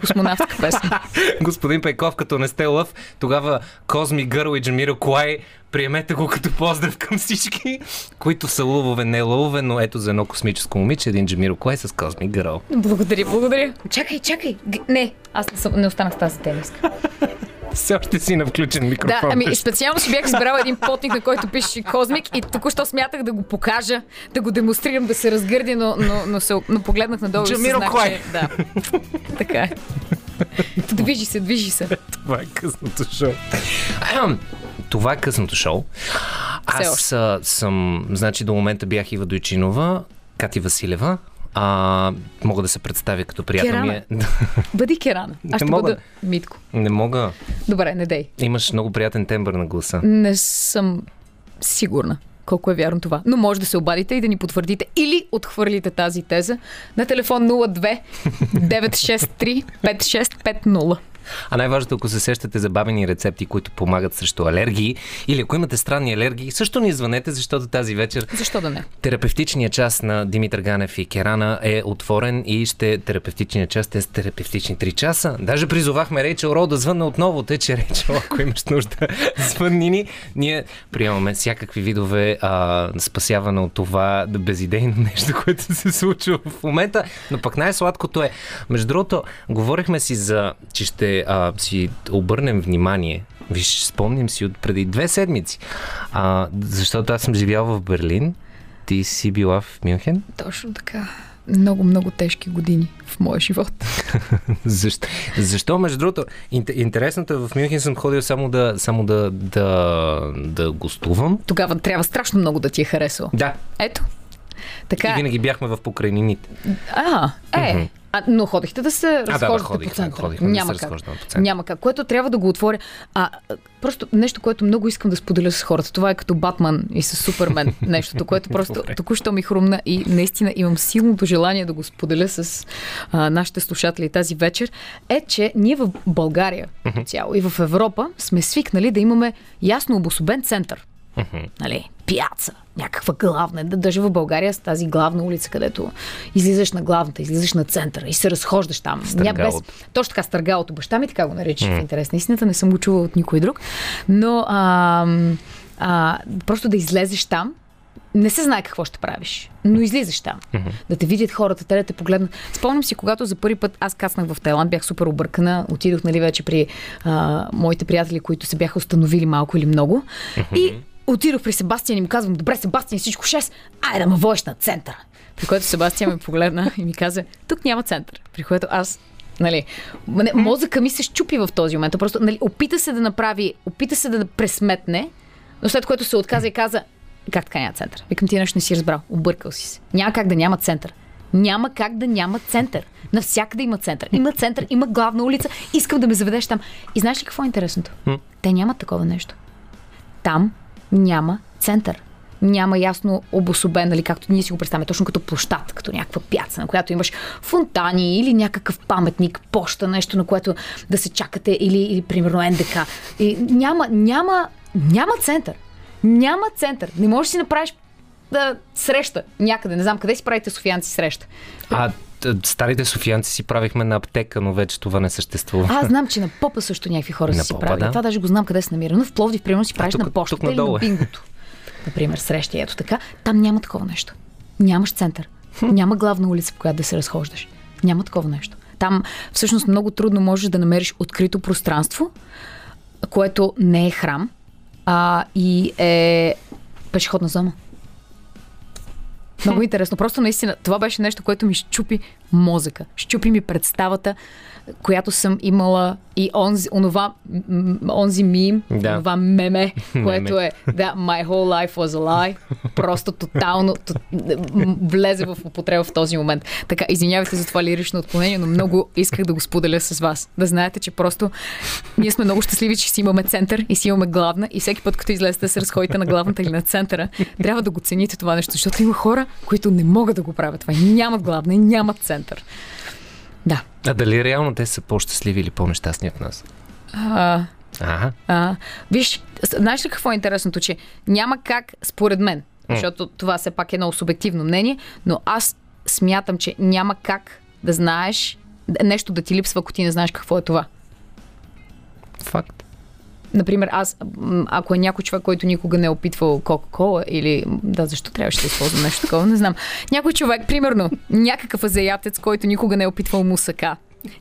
Космонавтска песен. господин Пейков, като не сте лъв, тогава Козми Гърл и Джамиро Клай, приемете го като поздрав към всички, които са лъвове, не лъвове, но ето за едно космическо момиче, един Джамиро Клай с Козми Гърл. Благодаря, благодаря. Чакай, чакай. Г- Не, аз не, съм, не останах в тази тениска. Все още си на включен Да, микрофон. ами специално си бях избрала един потник, на който пише Козмик и току-що смятах да го покажа, да го демонстрирам, да се разгърди, но, но, но, се, но погледнах надолу и осъзнах, Клай. че... Да, така е. Движи се, движи се. Това е късното шоу. Това е късното шоу. Аз съм, значи до момента бях Ива Дойчинова, Кати Василева. А, мога да се представя като приятел ми е. Бъди Керана. Не Аз ще мога. бъда Митко. Не мога. Добре, не дей. Имаш много приятен тембър на гласа. Не съм сигурна колко е вярно това. Но може да се обадите и да ни потвърдите или отхвърлите тази теза на телефон 02 963 5650. А най-важното, ако се сещате за бабени рецепти, които помагат срещу алергии, или ако имате странни алергии, също ни звънете, защото тази вечер Защо да не? терапевтичният част на Димитър Ганев и Керана е отворен и ще терапевтичният част е с терапевтични 3 часа. Даже призовахме Рейчел Роу да звънне отново, тъй че Рейчел, ако имаш нужда, звънни ни. Ние приемаме всякакви видове а, спасяване от това безидейно нещо, което се случва в момента. Но пък най-сладкото е, между другото, говорихме си за, че ще ще а, си обърнем внимание, виж, спомним си от преди две седмици, а, защото аз съм живял в Берлин, ти си била в Мюнхен. Точно така. Много, много тежки години в моя живот. Защо, защо между другото, ин- интересното е в Мюнхен съм ходил само да, само да, да, да гостувам. Тогава трябва страшно много да ти е харесало. Да, Ето. Така. и винаги бяхме в покрайнините. А, е. А, но ходихте да се да, разхождате ходихме, по центъра. ходихме да Няма се как. Няма как. Което трябва да го отворя. А, а, просто нещо, което много искам да споделя с хората. Това е като Батман и с Супермен. Нещото, което просто току-що ми хрумна и наистина имам силното желание да го споделя с а, нашите слушатели тази вечер. Е, че ние в България цяло и в Европа сме свикнали да имаме ясно обособен център. Нали, пияца, някаква главна. Да, даже в България с тази главна улица, където излизаш на главната, излизаш на центъра и се разхождаш там. Ня- Стъргалото. точно така, стъргалото. Баща ми така го нарича в интерес на истината, не съм го чувала от никой друг. Но а, а, просто да излезеш там, не се знае какво ще правиш, но излизаш там. Да те видят хората, те да те погледнат. Спомням си, когато за първи път аз кацнах в Тайланд, бях супер объркана. Отидох, нали, вече при а, моите приятели, които се бяха установили малко или много. И отидох при Себастиан и му казвам, добре, Себастиан, всичко 6, айде да ме водиш на центъра. При което Себастиан ме погледна и ми каза, тук няма център. При което аз Нали, мозъка ми се щупи в този момент. Просто нали, опита се да направи, опита се да пресметне, но след което се отказа и каза, как така няма център? Викам ти нещо не си разбрал, объркал си се. Няма как да няма център. Няма как да няма център. Навсякъде има център. Има център, има главна улица. Искам да ме заведеш там. И знаеш ли какво е интересното? Те нямат такова нещо. Там няма център. Няма ясно обособен, нали, както ние си го представяме, точно като площад, като някаква пяца, на която имаш фонтани или някакъв паметник, поща, нещо, на което да се чакате, или, или примерно НДК. И няма, няма, няма център. Няма център. Не можеш да си направиш да, среща някъде. Не знам къде си правите софиянци среща. А старите софиянци си правихме на аптека, но вече това не съществува. Аз знам, че на попа също някакви хора На си Попа, правили. да. Това даже го знам къде се намира. Но в Пловдив, примерно, си правиш тук- на тук почтата или на е. бингото. Например, срещи. Ето така. Там няма такова нещо. Нямаш център. Няма главна улица, по която да се разхождаш. Няма такова нещо. Там всъщност много трудно можеш да намериш открито пространство, което не е храм, а и е пешеходна зона. Много интересно. Просто наистина това беше нещо, което ми щупи мозъка. Щупи ми представата, която съм имала и онзи, онова, онзи мим, Да. онова меме, което е да, my whole life was a lie. Просто тотално то, м- влезе в употреба в този момент. Така, извинявайте за това лирично отклонение, но много исках да го споделя с вас. Да знаете, че просто ние сме много щастливи, че си имаме център и си имаме главна и всеки път, като излезете да се разходите на главната или на центъра, трябва да го цените това нещо, защото има хора, които не могат да го правят това. Нямат главна и нямат център. Да. А дали реално те са по-щастливи или по-нещастни от нас? А, Ага. А, виж, знаеш ли какво е интересното, че няма как, според мен, защото това все пак е много субективно мнение, но аз смятам, че няма как да знаеш нещо да ти липсва, ако ти не знаеш какво е това. Факт. Например, аз, ако е някой човек, който никога не е опитвал Кока-Кола или... Да, защо трябваше да използвам нещо такова, не знам. Някой човек, примерно, някакъв азиатец, който никога не е опитвал мусака.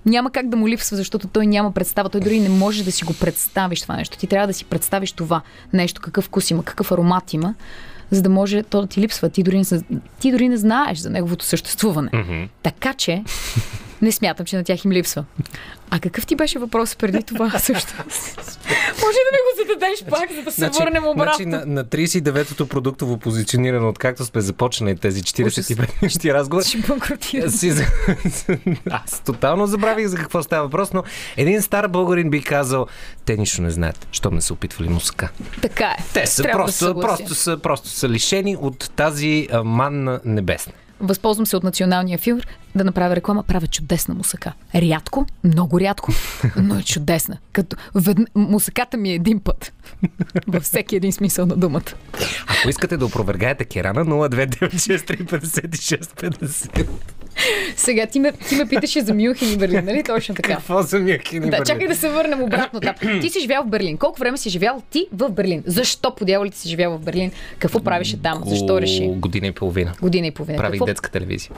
Няма как да му липсва, защото той няма представа. Той дори не може да си го представиш това нещо. Ти трябва да си представиш това нещо, какъв вкус има, какъв аромат има, за да може то да ти липсва. Ти дори не, ти дори не знаеш за неговото съществуване. Така че, не смятам, че на тях им липсва. А какъв ти беше въпрос преди това също? Може да ми го зададеш пак, за да се върнем обратно. Значи на, на 39-то продуктово позициониране, откакто сме започнали тези 45 минути разговори, Ще банкротирам. си, аз тотално забравих за какво става въпрос, но един стар българин би казал, те нищо не знаят, щом не са опитвали мусака. Така е. Те са Трябва да просто, просто, са, просто са лишени от тази манна небесна. Възползвам се от националния филм да направя реклама. Правя чудесна мусака. Рядко, много рядко, но е чудесна. Като ведн... мусаката ми е един път. Във всеки един смисъл на думата. Ако искате да опровергаете Керана, 029635650. Сега ти ме, ти ме питаше за Мюнхен и Берлин, нали точно така? Какво за Мюнхен Да, чакай да се върнем обратно там. Ти си живял в Берлин. Колко време си живял ти в Берлин? Защо по дяволите си живял в Берлин? Какво правеше там? Защо реши? Година и половина. Година и половина. Правих Какво? детска телевизия.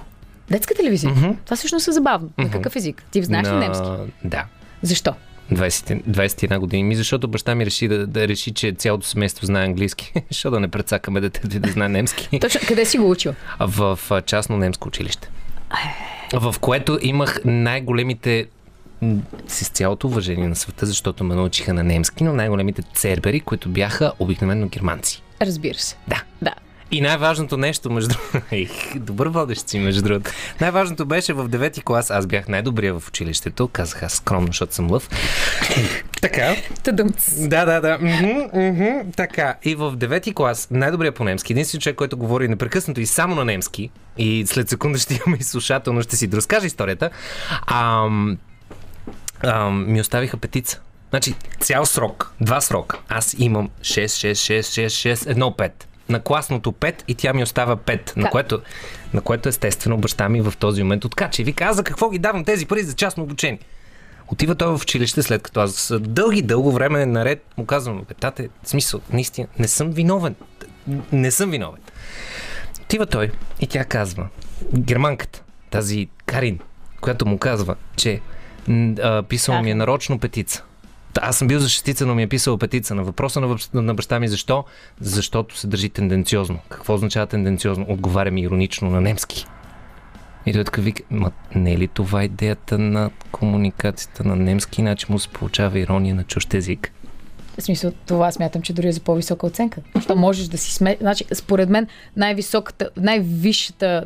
Детска телевизия? Това всъщност е забавно. На какъв език? Ти знаеш ли На- немски? Да. Защо? 20, 21 години. Ми защото баща ми реши да, да реши, че цялото семейство знае английски. Защо да не прецакаме детето и да знае немски? Точно, къде си го учил? В частно немско училище. В което имах най-големите с цялото уважение на света, защото ме научиха на немски, но най-големите цербери, които бяха обикновено германци. Разбира се. Да. Да. И най-важното нещо, между добър водещ си, между другото. Най-важното беше в 9 клас, аз бях най-добрия в училището, казах аз скромно, защото съм лъв. така. Тъдъмц. Да, да, да. Така. И в 9 клас, най-добрия по немски, единствен човек, който говори непрекъснато и само на немски, и след секунда ще имаме и слушателно, ще си доразкаже историята, ам, ам, ми оставиха петица. Значи, цял срок, два срока. Аз имам 6, 6, 6, 6, 6, 1, 5. На класното 5 и тя ми остава 5, на което, на което естествено баща ми в този момент откача и вика, аз за какво ги давам тези пари за частно обучение? Отива той в училище, след като аз дълги, дълго време наред му казвам, тате, смисъл, наистина, не съм виновен. Не съм виновен. Отива той и тя казва, германката, тази Карин, която му казва, че а, писал ми е нарочно петица. Аз съм бил за но ми е писал петица. На въпроса на, баща ми защо? Защото се държи тенденциозно. Какво означава тенденциозно? Отговаря ми иронично на немски. И той така вика, ма не е ли това идеята на комуникацията на немски, иначе му се получава ирония на чужд език? В смисъл, това смятам, че дори е за по-висока оценка. Що можеш да си сме... Значи, според мен, най-високата, най-висшата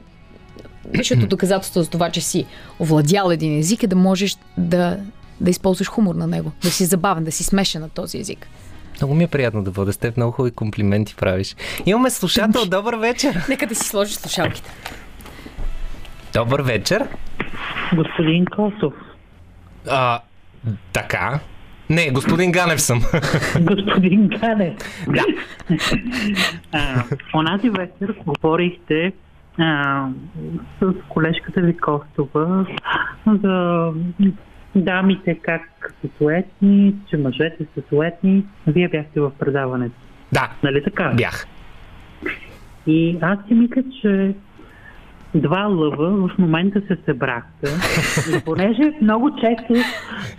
Висшето доказателство за това, че си овладял един език е да можеш да, да използваш хумор на него, да си забавен, да си смешен на този език. Много ми е приятно да бъда с теб, много хубави комплименти правиш. Имаме слушател, добър вечер! Нека да си сложиш слушалките. Добър вечер! Господин Косов, А, така. Не, господин Ганев съм. господин Ганев. Да. А, онази вечер говорихте а, с колежката ви Костова за дамите как са суетни, че мъжете са суетни. Вие бяхте в предаването. Да, Нали така? бях. И аз си мисля, че два лъва в момента се събрахте. И понеже много често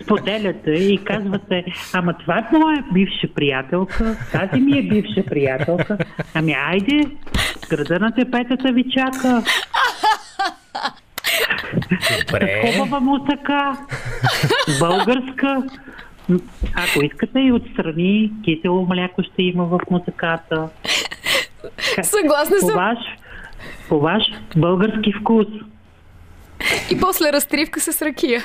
споделяте и казвате, ама това е моя бивша приятелка, тази ми е бивша приятелка, ами айде, града на тепетата ви чака, Добре. хубава музика, българска. Ако искате и отстрани, кисело мляко ще има в музиката. Съгласна По съм. ваш, по ваш български вкус. И после разтривка с ракия.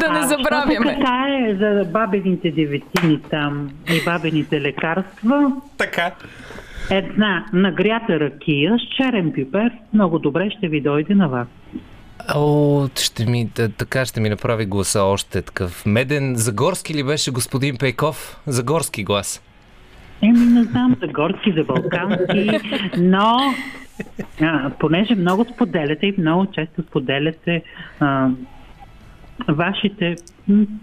да не А, забравяме. Що се касае за бабените деветини там и бабените лекарства, Така. Една нагрята ракия с черен пипер много добре ще ви дойде на вас. О, ще ми, така ще ми направи гласа още такъв. Меден, Загорски ли беше господин Пейков? Загорски глас. Еми, не знам за горски, за балкански, но а, понеже много споделяте и много често споделяте а, вашите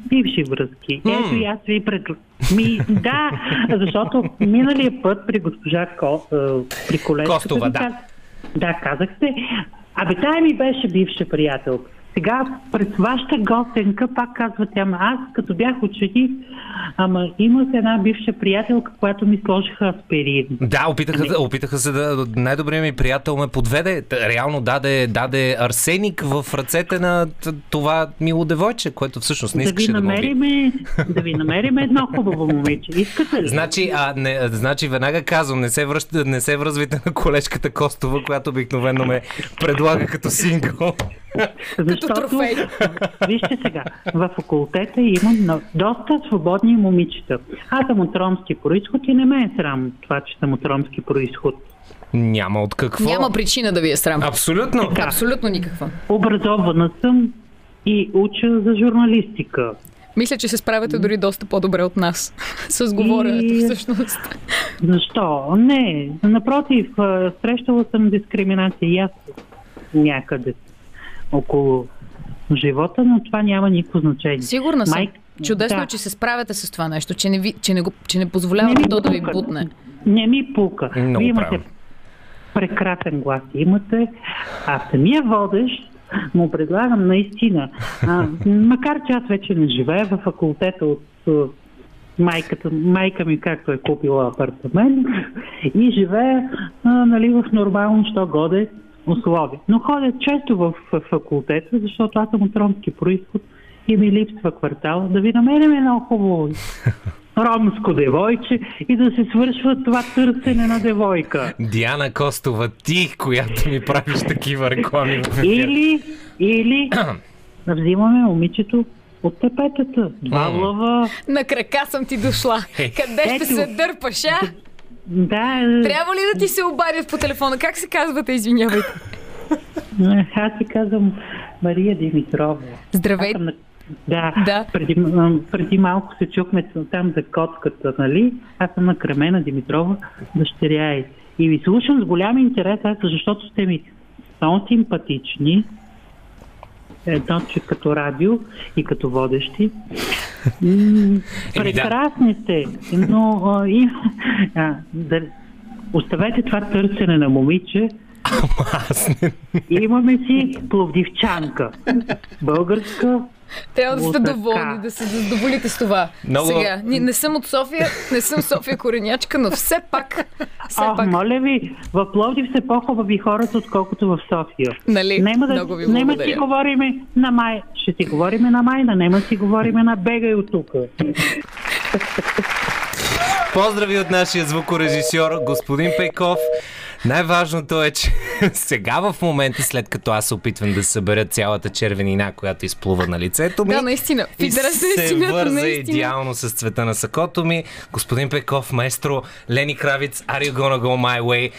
бивши връзки. Ето и аз ви пред... Ми, да, защото миналия път при госпожа Ко, а, при колежката... Костова, да. каз- Да, казахте, абе тая ми беше бивша приятелка. Сега пред вашата гостенка пак казвате, ама аз като бях ученик, ама имах една бивша приятелка, която ми сложиха аспирин. Да, опитаха, опитаха се да... Най-добрият ми приятел ме подведе. Реално даде, даде арсеник в ръцете на това мило девойче, което всъщност не да ви искаше да, убие. намериме, да ви намериме едно хубаво момиче. Искате ли? Значи, а, не, значи веднага казвам, не се, връща, не се връзвайте на колежката Костова, която обикновено ме предлага като сингъл. Защото, трофей. вижте сега, в факултета има доста свободни момичета. Аз съм от ромски происход и не ме е срам това, че съм от ромски происход. Няма от какво. Няма причина да ви е срам. Абсолютно. Така. Абсолютно никаква. Образована съм и уча за журналистика. Мисля, че се справяте дори доста по-добре от нас с говоренето И- всъщност. Защо? Не, напротив, срещала съм дискриминация и аз някъде около живота, но това няма никакво значение. Сигурна съм. Майк- Чудесно да. е, че се справяте с това нещо, че не, ви, че не, го, че не позволявате то да ви пука. бутне. Не ми пука. Много Вие имате правилно. прекрасен глас имате, а самия водещ му предлагам наистина. А, макар че аз вече не живея в факултета от майката, майка ми както е купила апартамент и живея а, нали, в нормално, що годе условия. Но ходя често в факултета, защото аз съм от ромски происход и ми липсва квартал. Да ви намерим едно хубаво ромско девойче и да се свършва това търсене на девойка. Диана Костова, ти, която ми правиш такива реклами. Или, или да взимаме момичето от тепетата. Два лъва. На крака съм ти дошла. Къде ще се дърпаш, а? Да, е, Трябва ли да ти се обадят по телефона? Как се казвате, извинявайте? аз си казвам Мария Димитрова. Здравей. На- Да, Да. Преди, преди малко се чухме там за котката, нали? Аз съм на Кремена Димитрова, дъщеря й. И ви слушам с голям интерес, аз, защото сте ми много симпатични. Едно, че като радио и като водещи. Прекрасни сте, но а, и, а, да, оставете това търсене на момиче. Имаме си пловдивчанка. Българска Трябва да сте доволни, да се задоволите с това. Много- Сега, не, не съм от София, не съм София коренячка, но все пак, все А, пак, моля ви, в Пловдив са по-хубави хората, отколкото в София. нали? Нема да, Много ви нема си говориме на май. Ще си говориме на майна, нема си говориме на бегай от тук. Поздрави от нашия звукорежисьор, господин Пейков. Най-важното е, че сега в момента, след като аз се опитвам да събера цялата червенина, която изплува на лицето ми, Да, наистина. И се истината, върза наистина. идеално с цвета на сакото ми. Господин Пеков, маестро, Лени Кравиц, Are you gonna go my way?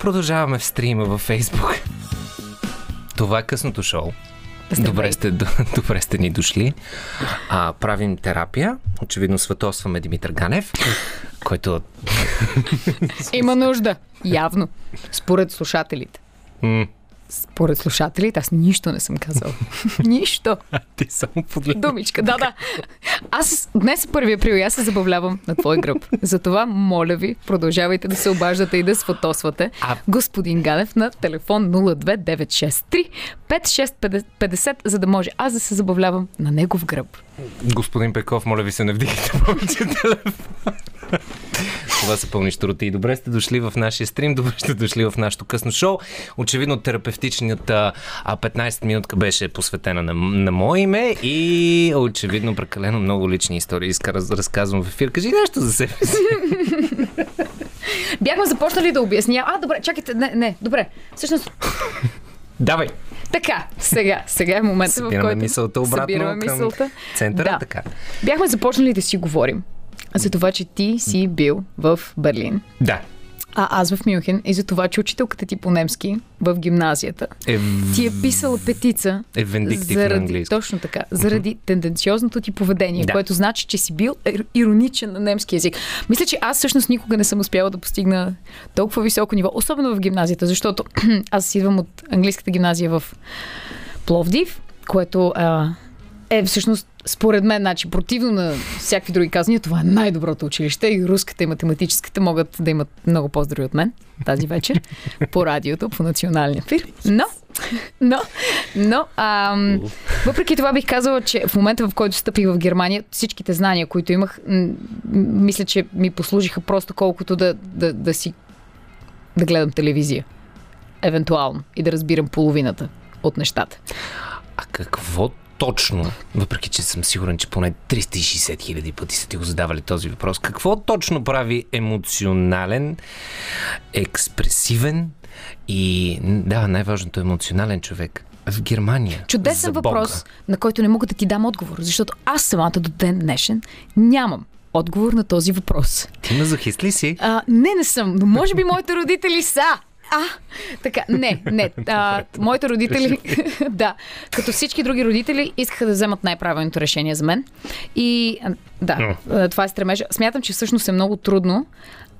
Продължаваме в стрима във Фейсбук. Това е късното шоу. Добре сте, добре сте ни дошли. А, правим терапия. Очевидно сватосваме Димитър Ганев, който... Има нужда. Явно. Според слушателите. М, Според слушателите, аз нищо не съм казала. нищо. ти само подлежи. Думичка, да, да. Аз днес е 1 април и аз се забавлявам на твой гръб. Затова, моля ви, продължавайте да се обаждате и да сфотосвате А- господин Ганев на телефон 02963 5650, за да може аз да се забавлявам на негов гръб. Господин Пеков, моля ви се, не вдигайте повече телефон. Това са пълни штороти. И добре сте дошли в нашия стрим, добре сте дошли в нашото късно шоу. Очевидно терапевтичната а, 15 минутка беше посветена на, на мое име и очевидно прекалено много лични истории иска раз, разказвам в ефир. Кажи нещо за себе си. Бяхме започнали да обясня. А, добре, чакайте, не, не, добре. Всъщност, Давай! така, сега, сега е момента, в Събираме който мисълта обратно събираме към мисълта. центъра. Да. Така. Бяхме започнали да си говорим за това, че ти си бил в Берлин. Да. А аз в Мюнхен и за това, че учителката ти по немски в гимназията Е, ти е писала петица е заради, точно така, заради тенденциозното ти поведение, Да. което значи, че си бил ир- ироничен на немски язик. Мисля, че аз всъщност никога не съм успяла да постигна толкова високо ниво, особено в гимназията, защото аз идвам от английската гимназия в Пловдив, което а, е всъщност според мен, значи, противно на всякакви други казания, това е най-доброто училище и руската и математическата могат да имат много поздрави от мен тази вечер по радиото, по националния ефир. Но, но, но, ам, въпреки това бих казала, че в момента, в който стъпих в Германия, всичките знания, които имах, м- мисля, че ми послужиха просто колкото да, да, да си да гледам телевизия. Евентуално. И да разбирам половината от нещата. А какво точно, въпреки че съм сигурен, че поне 360 хиляди пъти са ти го задавали този въпрос, какво точно прави емоционален, експресивен и, да, най-важното емоционален човек в Германия? Чудесен въпрос, на който не мога да ти дам отговор, защото аз самата до ден днешен нямам отговор на този въпрос. Ти мазохист ли си? А, не, не съм, но може би моите родители са. А, така, не, не. А, моите родители, да, като всички други родители, искаха да вземат най-правилното решение за мен. И да, а, това е стремежа. Смятам, че всъщност е много трудно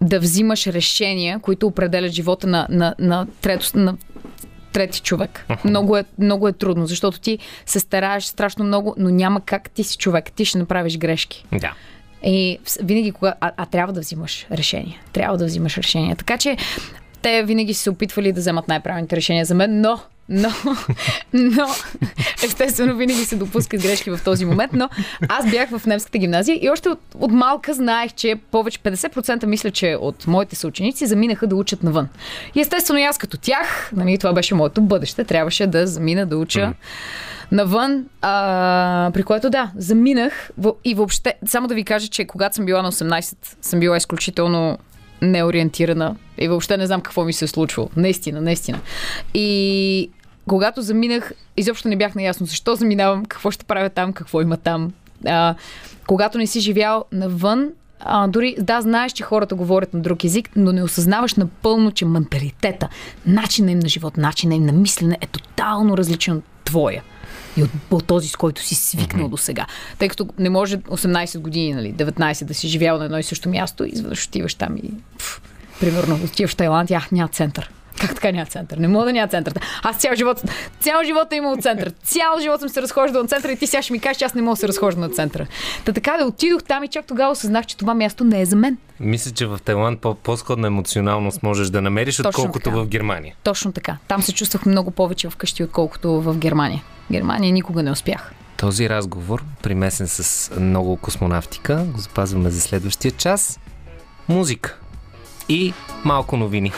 да взимаш решения, които определят живота на, на, на, трето, на трети човек. Много е, много е трудно, защото ти се стараеш страшно много, но няма как ти си човек. Ти ще направиш грешки. Да. И винаги, кога. А, а трябва да взимаш решение. Трябва да взимаш решение. Така че те винаги са се опитвали да вземат най-правилните решения за мен, но Но, но, естествено, винаги се допускат грешки в този момент, но аз бях в немската гимназия и още от, от малка знаех, че повече 50% мисля, че от моите съученици заминаха да учат навън. И естествено и аз като тях, нали, това беше моето бъдеще, трябваше да замина да уча навън, а, при което да, заминах и въобще, само да ви кажа, че когато съм била на 18, съм била изключително неориентирана и въобще не знам какво ми се е случвало. Наистина, наистина. И когато заминах, изобщо не бях наясно защо заминавам, какво ще правя там, какво има там. А, когато не си живял навън, а, дори да, знаеш, че хората говорят на друг език, но не осъзнаваш напълно, че менталитета, начинът им на живот, начинът им на мислене е тотално различен от твоя. И от, от този, с който си свикнал mm-hmm. до сега. Тъй като не може 18 години, нали, 19 да си живял на едно и също място, и изведнъж отиваш там и пф, примерно отиваш в Тайланд ах, няма център. Как така няма център? Не мога да няма център. Аз цял живот, цял живот е имал център. Цял живот съм се разхождал на центъра и ти сега ще ми кажеш, че аз не мога да се разхожда на центъра. Та така да отидох там и чак тогава осъзнах, че това място не е за мен. Мисля, че в Тайланд по- по-сходна емоционалност можеш да намериш, Точно отколкото така. в Германия. Точно така. Там се чувствах много повече вкъщи, отколкото в Германия. Германия никога не успях. Този разговор, примесен с много космонавтика, го запазваме за следващия час. Музика. И малко новини.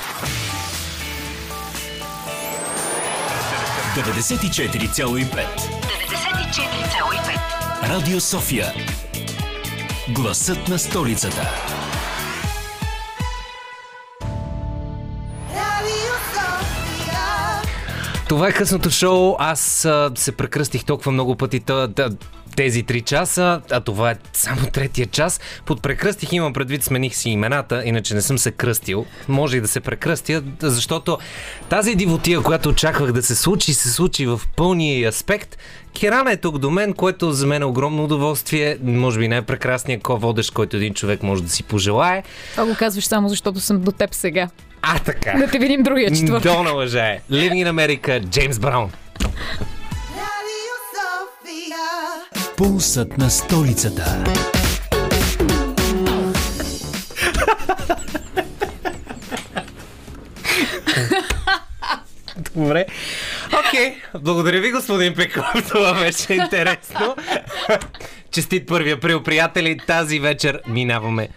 94,5. 94,5. Радио София. Гласът на столицата. Това е късното шоу. Аз а, се прекръстих толкова много пъти та, та, тези три часа, а това е само третия час. Под прекръстих имам предвид, смених си имената, иначе не съм се кръстил. Може и да се прекръстя, защото тази дивотия, която очаквах да се случи, се случи в пълния аспект. Керана е тук до мен, което за мен е огромно удоволствие. Може би най-прекрасният ко-водещ, който един човек може да си пожелае. Това го казваш само защото съм до теб сега. А, така. Да те видим другия четвъртък. Долна лъжа е. Living in America, Джеймс Браун. Пулсът на столицата. Добре. Окей. Благодаря ви, господин Пеков. Това беше интересно. Честит 1 април, приятели. Тази вечер минаваме.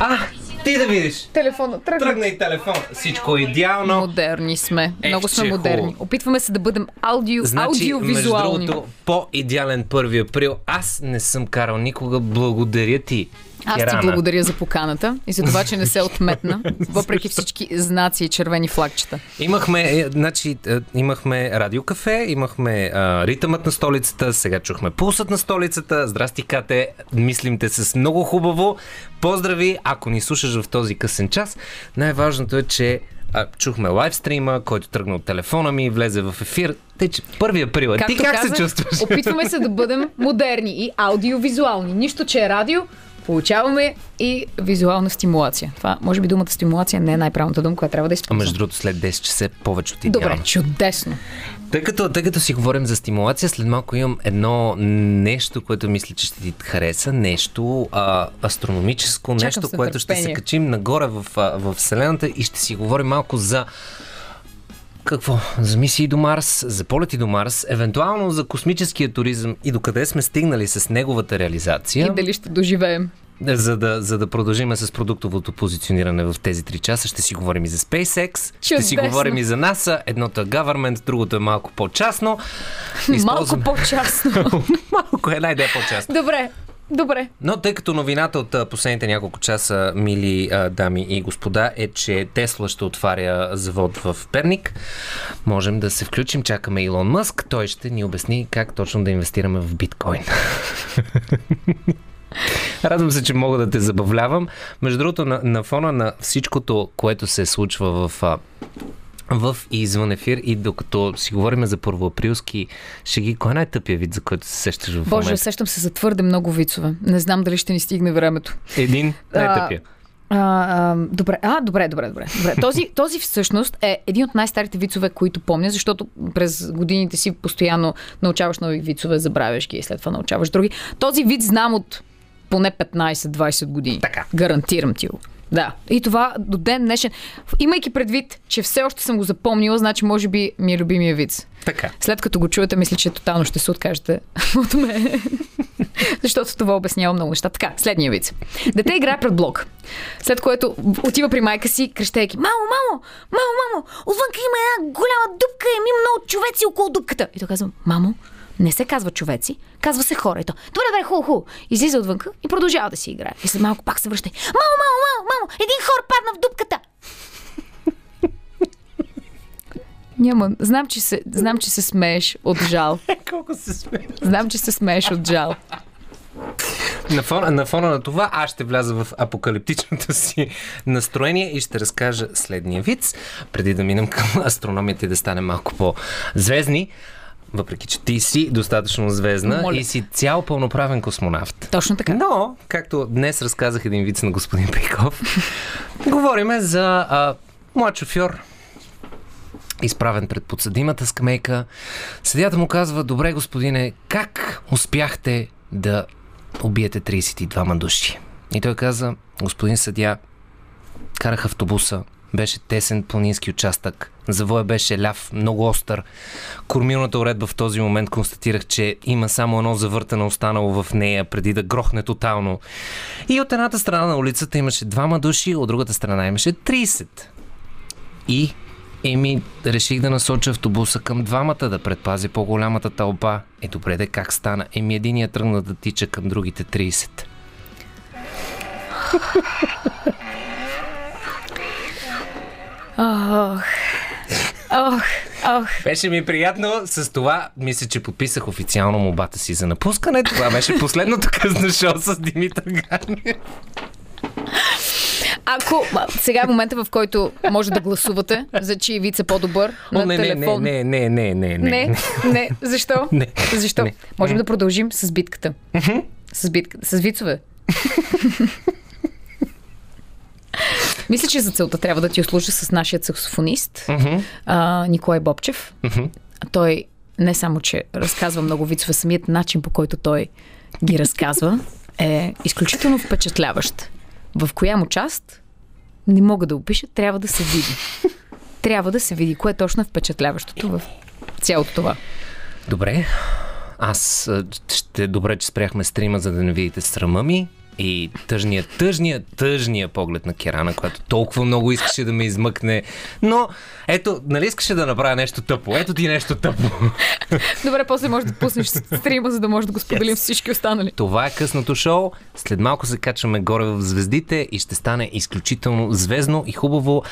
А, ти да видиш. Телефона тръгна. Тръгна и телефон. Всичко е идеално. Модерни сме. Ех, Много сме е модерни. хубаво. Опитваме се да бъдем аудио, Значи, между аудиовизуални. другото, по-идеален 1 април аз не съм карал никога. Благодаря ти. Аз ти благодаря за поканата и за това, че не се отметна, въпреки всички знаци и червени флагчета. Имахме, е, значи, е, имахме радиокафе, имахме а, ритъмът на столицата, сега чухме пулсът на столицата. Здрасти, Кате, мислим те с много хубаво. Поздрави, ако ни слушаш в този късен час. Най-важното е, че а, чухме лайвстрима, който тръгна от телефона ми, влезе в ефир. Тъй, че 1 април е. Ти как казах, се чувстваш? Опитваме се да бъдем модерни и аудиовизуални. Нищо, че е радио, получаваме и визуална стимулация. Това, може би думата стимулация не е най-правилната дума, която трябва да А използвам. между другото, след 10 часа повече от идеално. Добре, чудесно. Тъй като, тъй като си говорим за стимулация, след малко имам едно нещо, което мисля, че ще ти хареса. Нещо а, астрономическо, Чакам нещо, което ще се качим нагоре в, а, в Вселената и ще си говорим малко за какво? За мисии до Марс, за полети до Марс, евентуално за космическия туризъм и докъде сме стигнали с неговата реализация. И дали ще доживеем. За да, за да продължим с продуктовото позициониране в тези три часа, ще си говорим и за SpaceX, ще си Чудесно. говорим и за NASA. Едното е government, другото е малко по-частно. Малко по-частно. малко една идея по-частно. Добре, добре. Но тъй като новината от последните няколко часа, мили а, дами и господа, е, че Тесла ще отваря завод в Перник, можем да се включим. Чакаме Илон Мъск. Той ще ни обясни как точно да инвестираме в биткоин. Радвам се, че мога да те забавлявам. Между другото, на, на фона на всичкото, което се случва в а, в и извън ефир и докато си говорим за първоаприлски шеги, кой е най-тъпия вид, за който се сещаш в Боже, момента? сещам се за твърде много вицове. Не знам дали ще ни стигне времето. Един най-тъпия. А, а, добре, а, добре, добре, добре. добре. Този, този всъщност е един от най-старите вицове, които помня, защото през годините си постоянно научаваш нови вицове, забравяш ги и след това научаваш други. Този вид знам от поне 15-20 години. Така. Гарантирам ти го. Да. И това до ден днешен, имайки предвид, че все още съм го запомнила, значи може би ми е любимия виц. Така. След като го чуете, мисля, че тотално ще се откажете от мен. Защото това обяснява много неща. Така, следния виц. Дете играе пред блок. След което отива при майка си, крещейки Мамо, мамо, мамо, мамо, отвънка има една голяма дупка и има много човеци около дупката. И той казва, мамо, не се казва човеци, казва се хора. И то, добре, добре, хубаво, хубаво. Излиза отвънка и продължава да си играе. И след малко пак се връща. Мамо, мамо, мамо, мамо, един хор падна в дупката. Няма. Знам, че се, знам, че се смееш от жал. Колко се смееш. Знам, че се смееш от жал. На фона, на фона на това аз ще вляза в апокалиптичното си настроение и ще разкажа следния виц, преди да минем към астрономията и да стане малко по-звездни. Въпреки, че ти си достатъчно звездна Моля. и си цял пълноправен космонавт. Точно така. Но, както днес разказах един виц на господин Пейков, говориме за а, млад шофьор, изправен пред подсъдимата скамейка. Съдята му казва, добре господине, как успяхте да убиете 32 души? И той каза, господин съдя, карах автобуса, беше тесен планински участък. Завоя беше ляв, много остър. Кормилната уредба в този момент констатирах, че има само едно завъртане останало в нея, преди да грохне тотално. И от едната страна на улицата имаше двама души, от другата страна имаше 30. И Еми, реших да насоча автобуса към двамата, да предпази по-голямата тълпа. Е, добре, де как стана? Еми, единия тръгна да тича към другите 30. Ох. Ох, ох. Беше ми приятно. С това мисля, че подписах официално мобата си за напускане. Това беше последното късно шоу с Димитър Ганев. Ако сега е момента, в който може да гласувате за чий виц е по-добър О, на не, не, телефон. не, не, не, не, не, не, не. Защо? Не. Защо? Не. Можем да продължим с битката. С битката. С вицове. Мисля, че за целта трябва да ти услужа с нашия саксофонист а, Николай Бобчев. Той не само, че разказва много вицове, самият начин по който той ги разказва е изключително впечатляващ. В коя му част не мога да опиша, трябва да се види. Трябва да се види кое точно е впечатляващото в цялото това. Добре. Аз ще добре, че спряхме стрима, за да не видите срама ми. И тъжния, тъжния, тъжния поглед на Керана, която толкова много искаше да ме измъкне. Но, ето, нали искаше да направя нещо тъпо? Ето ти нещо тъпо. Добре, после може да пуснеш стрима, за да може да го споделим с всички останали. Това е късното шоу. След малко се качваме горе в звездите и ще стане изключително звездно и хубаво.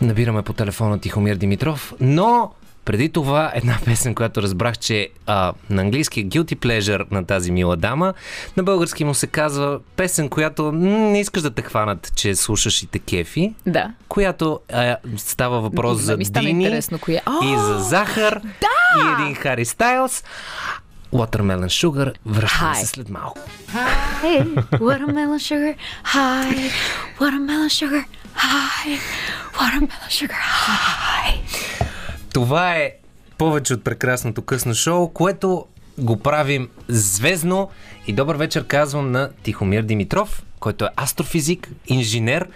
Набираме по телефона Тихомир Димитров, но преди това една песен, която разбрах, че а, на английски е Guilty Pleasure на тази мила дама. На български му се казва песен, която не искаш да те хванат, че слушаш и те кефи. Да. Която а, става въпрос Не за ми Дини коя. и за захар да! и един Хари Стайлс. Watermelon Sugar. Връщаме се след малко. Hey, watermelon sugar high, watermelon sugar high, watermelon sugar high. Това е повече от прекрасното късно шоу, което го правим звездно. И добър вечер казвам на Тихомир Димитров, който е астрофизик, инженер,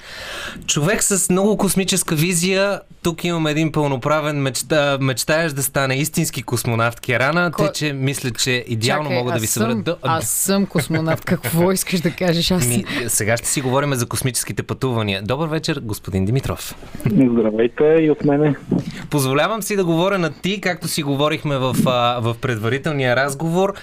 човек с много космическа визия. Тук имам един пълноправен мечта, мечтаеш да стане истински космонавт Керана, Кой- тъй че мисля, че идеално Чакай, могат да ви съм- до- Аз съм космонавт. Какво искаш да кажеш? Аз Ми, сега ще си говорим за космическите пътувания. Добър вечер, господин Димитров. Здравейте и от мене. Позволявам си да говоря на ти, както си говорихме в, в предварителния разговор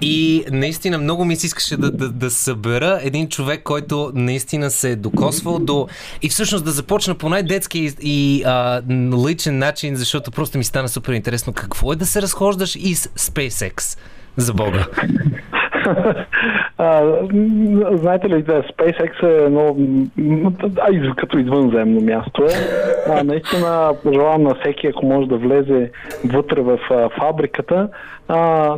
и наистина много ми се искаше да, да, да събера един човек, който наистина се е докосвал до и всъщност да започна по най-детски и, а, личен начин, защото просто ми стана супер интересно какво е да се разхождаш и с SpaceX. За Бога. Знаете ли, да, SpaceX е едно, из- като извънземно място е. А, наистина пожелавам на всеки, ако може да влезе вътре в а, фабриката. А,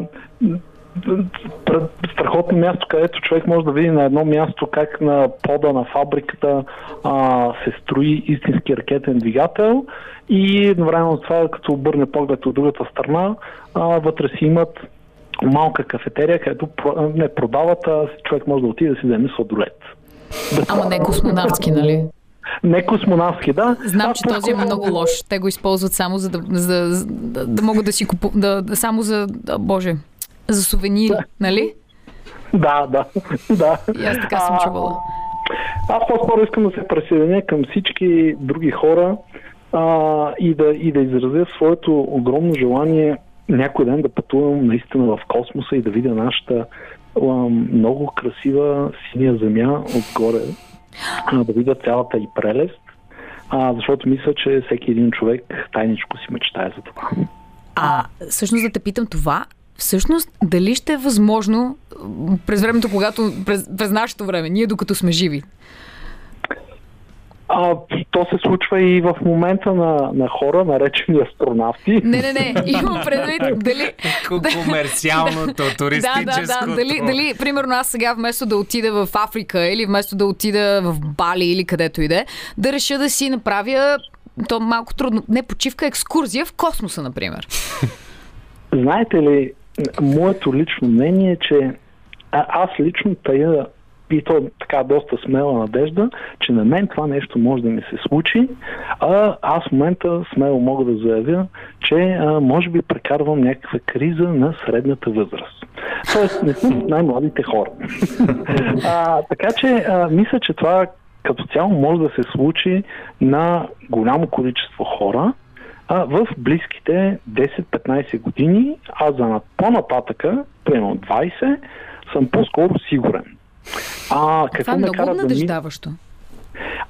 страхотно място, където човек може да види на едно място как на пода на фабриката а, се строи истински ракетен двигател и едновременно с това, като обърне поглед от другата страна, а, вътре си имат малка кафетерия, където не продават, а човек може да отиде да си вземе сладолет. Ама не космонавтски, нали? Не космонавтски, да. Знам, А, че този е много лош. Те го използват само за да, за, да, да могат да си купуват, да, само за, да, боже, за сувенири, нали? Да, да, да. И аз така съм чувала. Аз по-скоро искам да се присъединя към всички други хора а, и, да, и да изразя своето огромно желание някой ден да пътувам наистина в космоса и да видя нашата а, много красива синя земя отгоре, а, да видя цялата и прелест, а, защото мисля, че всеки един човек тайничко си мечтае за това. А, всъщност да те питам това, всъщност дали ще е възможно през времето, когато, през, през нашето време, ние докато сме живи, А, то се случва и в момента на, на хора, наречени астронавти. Не, не, не. Имам предвид дали... Комерциалното, Да, да, туристическото. да. Дали, дали, примерно, аз сега вместо да отида в Африка или вместо да отида в Бали или където и да е, да реша да си направя то малко трудно. Не почивка, екскурзия в космоса, например. Знаете ли, моето лично мнение е, че а, аз лично тая и то така доста смела надежда, че на мен това нещо може да ми се случи, а аз в момента смело мога да заявя, че а, може би прекарвам някаква криза на средната възраст. Тоест не съм най-младите хора. а, така че а, мисля, че това като цяло може да се случи на голямо количество хора, а, в близките 10-15 години, а за на- по-нататъка, примерно 20, съм по-скоро сигурен. А, какво Това е много кара да ми... обнадеждаващо.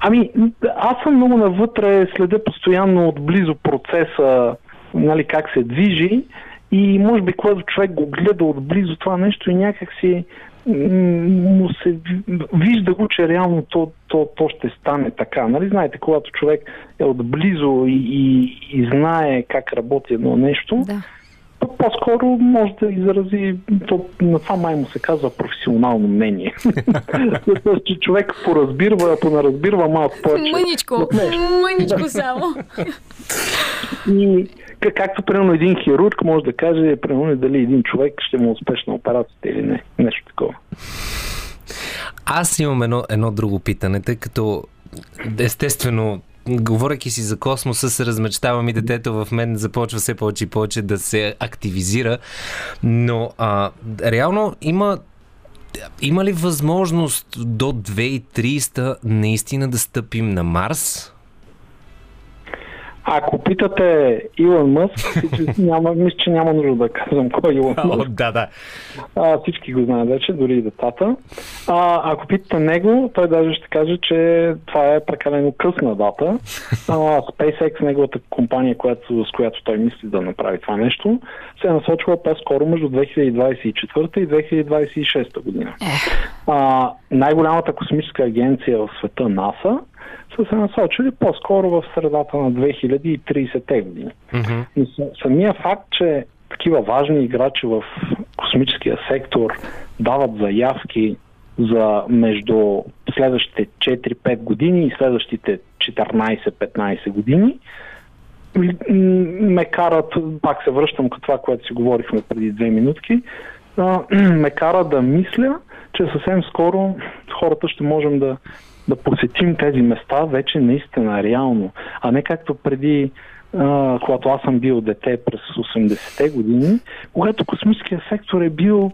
Ами, аз съм много навътре, следя постоянно отблизо процеса, нали, как се движи и може би когато човек го гледа отблизо това нещо и някак си му се ви- вижда го, че реално то, то, то ще стане така. Нали, знаете, когато човек е отблизо и, и, и знае как работи едно нещо, Да. то по-скоро може да изрази, то, на това май му се казва професионално мнение. Че човек поразбирва, понаразбирва малко повече. Мъничко, мъничко само. И както примерно един хирург може да каже, примерно дали един човек ще му е успешна операцията или не. Нещо такова. Аз имам едно, едно друго питане, тъй като естествено говоряки си за космоса, се размечтавам и детето в мен започва все повече и повече да се активизира. Но а, реално има има ли възможност до 2030 наистина да стъпим на Марс? Ако питате Илон Мъск, няма, мисля, че няма нужда да казвам кой е Илон О, Мъск. да, да. А, всички го знаят вече, дори и децата. А, ако питате него, той даже ще каже, че това е прекалено късна дата. А, SpaceX, неговата компания, която, с която той мисли да направи това нещо, се е насочила по-скоро между 2024 и 2026 година. А, най-голямата космическа агенция в света, НАСА, са се насочили по-скоро в средата на 2030-те години. Но с- самия факт, че такива важни играчи в космическия сектор дават заявки за между следващите 4-5 години и следващите 14-15 години, ме карат, пак се връщам към това, което си говорихме преди две минутки, ме кара да мисля, че съвсем скоро хората ще можем да, да посетим тези места вече наистина реално, а не както преди а, когато аз съм бил дете през 80-те години, когато космическия сектор е бил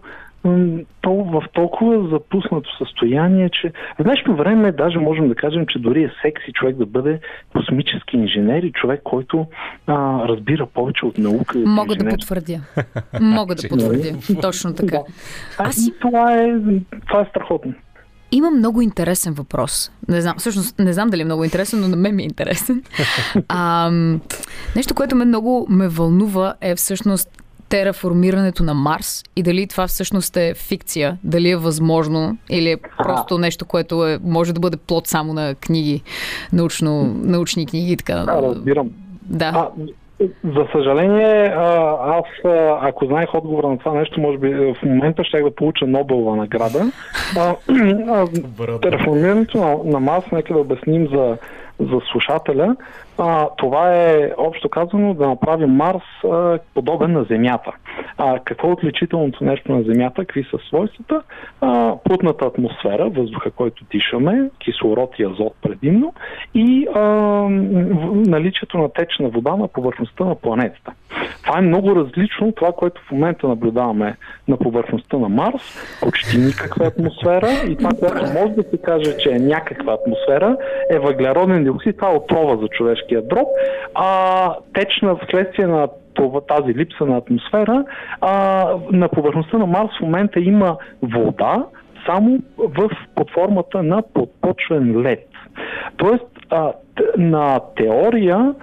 то, в толкова запуснато състояние, че в днешно време даже можем да кажем, че дори е секси човек да бъде космически инженер и човек, който а, разбира повече от наука. Мога да инженерство. потвърдя. Мога да потвърдя. Точно така. Аз и това е, това е страхотно. Има много интересен въпрос. Не знам, всъщност не знам дали е много интересен, но на мен ми е интересен. А, нещо, което ме много ме вълнува е всъщност тераформирането на Марс и дали това всъщност е фикция, дали е възможно или е просто нещо, което е, може да бъде плод само на книги, научно, научни книги и така. Да, разбирам. Да. А, За съжаление, аз ако знаех отговора на това нещо, може би в момента ще да получа Нобелова награда. Реформирането на, на Марс, нека да обясним за, за слушателя. А, това е общо казано да направим Марс а, подобен на Земята. А, какво е отличителното нещо на Земята? Какви са свойствата? А, плътната атмосфера, въздуха, който дишаме, кислород и азот предимно и а, наличието на течна вода на повърхността на планетата. Това е много различно от това, което в момента наблюдаваме на повърхността на Марс. Почти никаква атмосфера и това, което може да се каже, че е някаква атмосфера, е въглероден диоксид. Това е отрова за човешкия дроб. А, течна вследствие на това, тази липса на атмосфера, а, на повърхността на Марс в момента има вода, само в под формата на подпочвен лед. Тоест, а, на теория,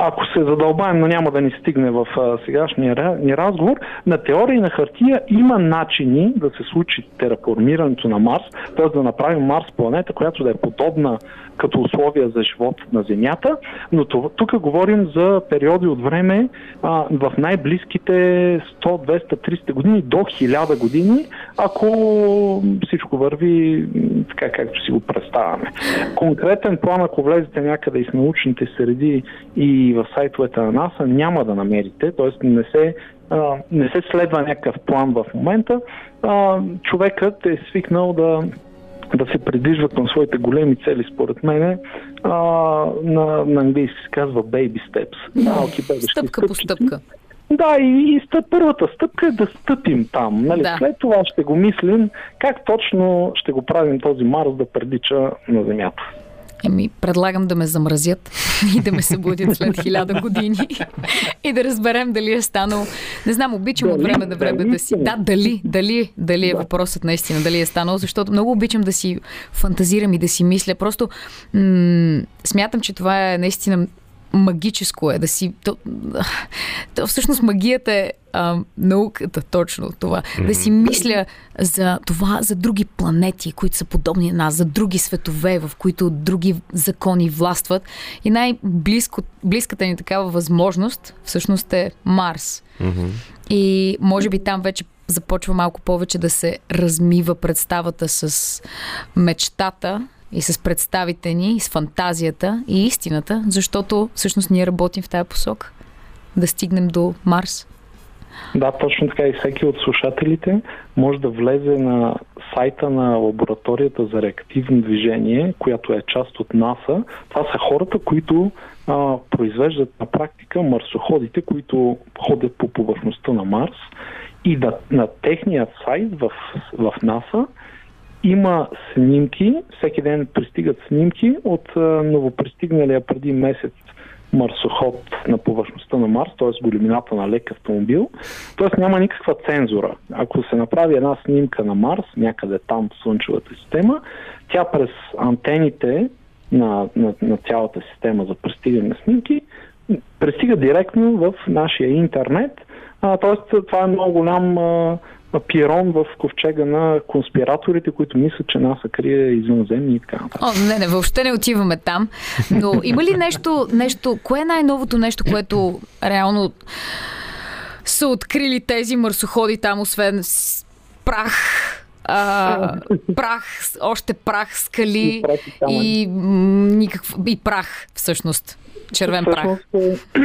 ако се задълбаем, но няма да ни стигне в сегашния ни разговор, на теория и на хартия има начини да се случи тераформирането на Марс, т.е. да направим Марс планета, която да е подобна като условия за живот на Земята, но тук говорим за периоди от време а, в най-близките 100, 200, 300 години до 1000 години, ако всичко върви така както си го представяме. Конкретен план, ако влезете някъде из научните среди и в сайтовете на НАСА, няма да намерите, т.е. не се а, не се следва някакъв план в момента. А, човекът е свикнал да да се придвижва към своите големи цели, според мен, а, на, на английски се казва baby steps. Малки Стъпка по стъпка. Да, и, и стъп, първата стъпка е да стъпим там. Нали? Да. След това ще го мислим как точно ще го правим този Марс да прилича на Земята. Еми, предлагам да ме замразят и да ме събудят след хиляда години и да разберем дали е станал. Не знам, обичам от Дали, време на време дали да си. е. Да, дали, дали, дали е въпросът наистина, дали е станал, защото много обичам да си фантазирам и да си мисля. Просто м- смятам, че това е наистина магическо е да си... То, то всъщност магията е а, науката, точно това. Да си мисля за това, за други планети, които са подобни на нас, за други светове, в които други закони властват. И най-близко, близката ни такава възможност всъщност е Марс. И може би там вече започва малко повече да се размива представата с мечтата и с представите ни, и с фантазията и истината, защото всъщност ние работим в тази посока. Да стигнем до Марс. Да, точно така и всеки от слушателите може да влезе на сайта на лабораторията за реактивно движение, която е част от НАСА. Това са хората, които а, произвеждат на практика марсоходите, които ходят по повърхността на Марс. И да, на техния сайт в, в НАСА има снимки, всеки ден пристигат снимки от новопристигналия преди месец марсоход на повърхността на Марс, т.е. големината на лек автомобил. Т.е. няма никаква цензура. Ако се направи една снимка на Марс, някъде там в Слънчевата система, тя през антените на, на, на цялата система за пристигане на снимки пристига директно в нашия интернет. А, т.е. това е много голям а, пирон в ковчега на конспираторите, които мислят, че НАСА крие извънземни и така. О, не, не, въобще не отиваме там. Но има ли нещо, нещо кое е най-новото нещо, което реално са открили тези марсоходи там, освен прах, а, прах, още прах, скали И прах и и, никакъв, и прах, всъщност. Червен прах. Всъщност,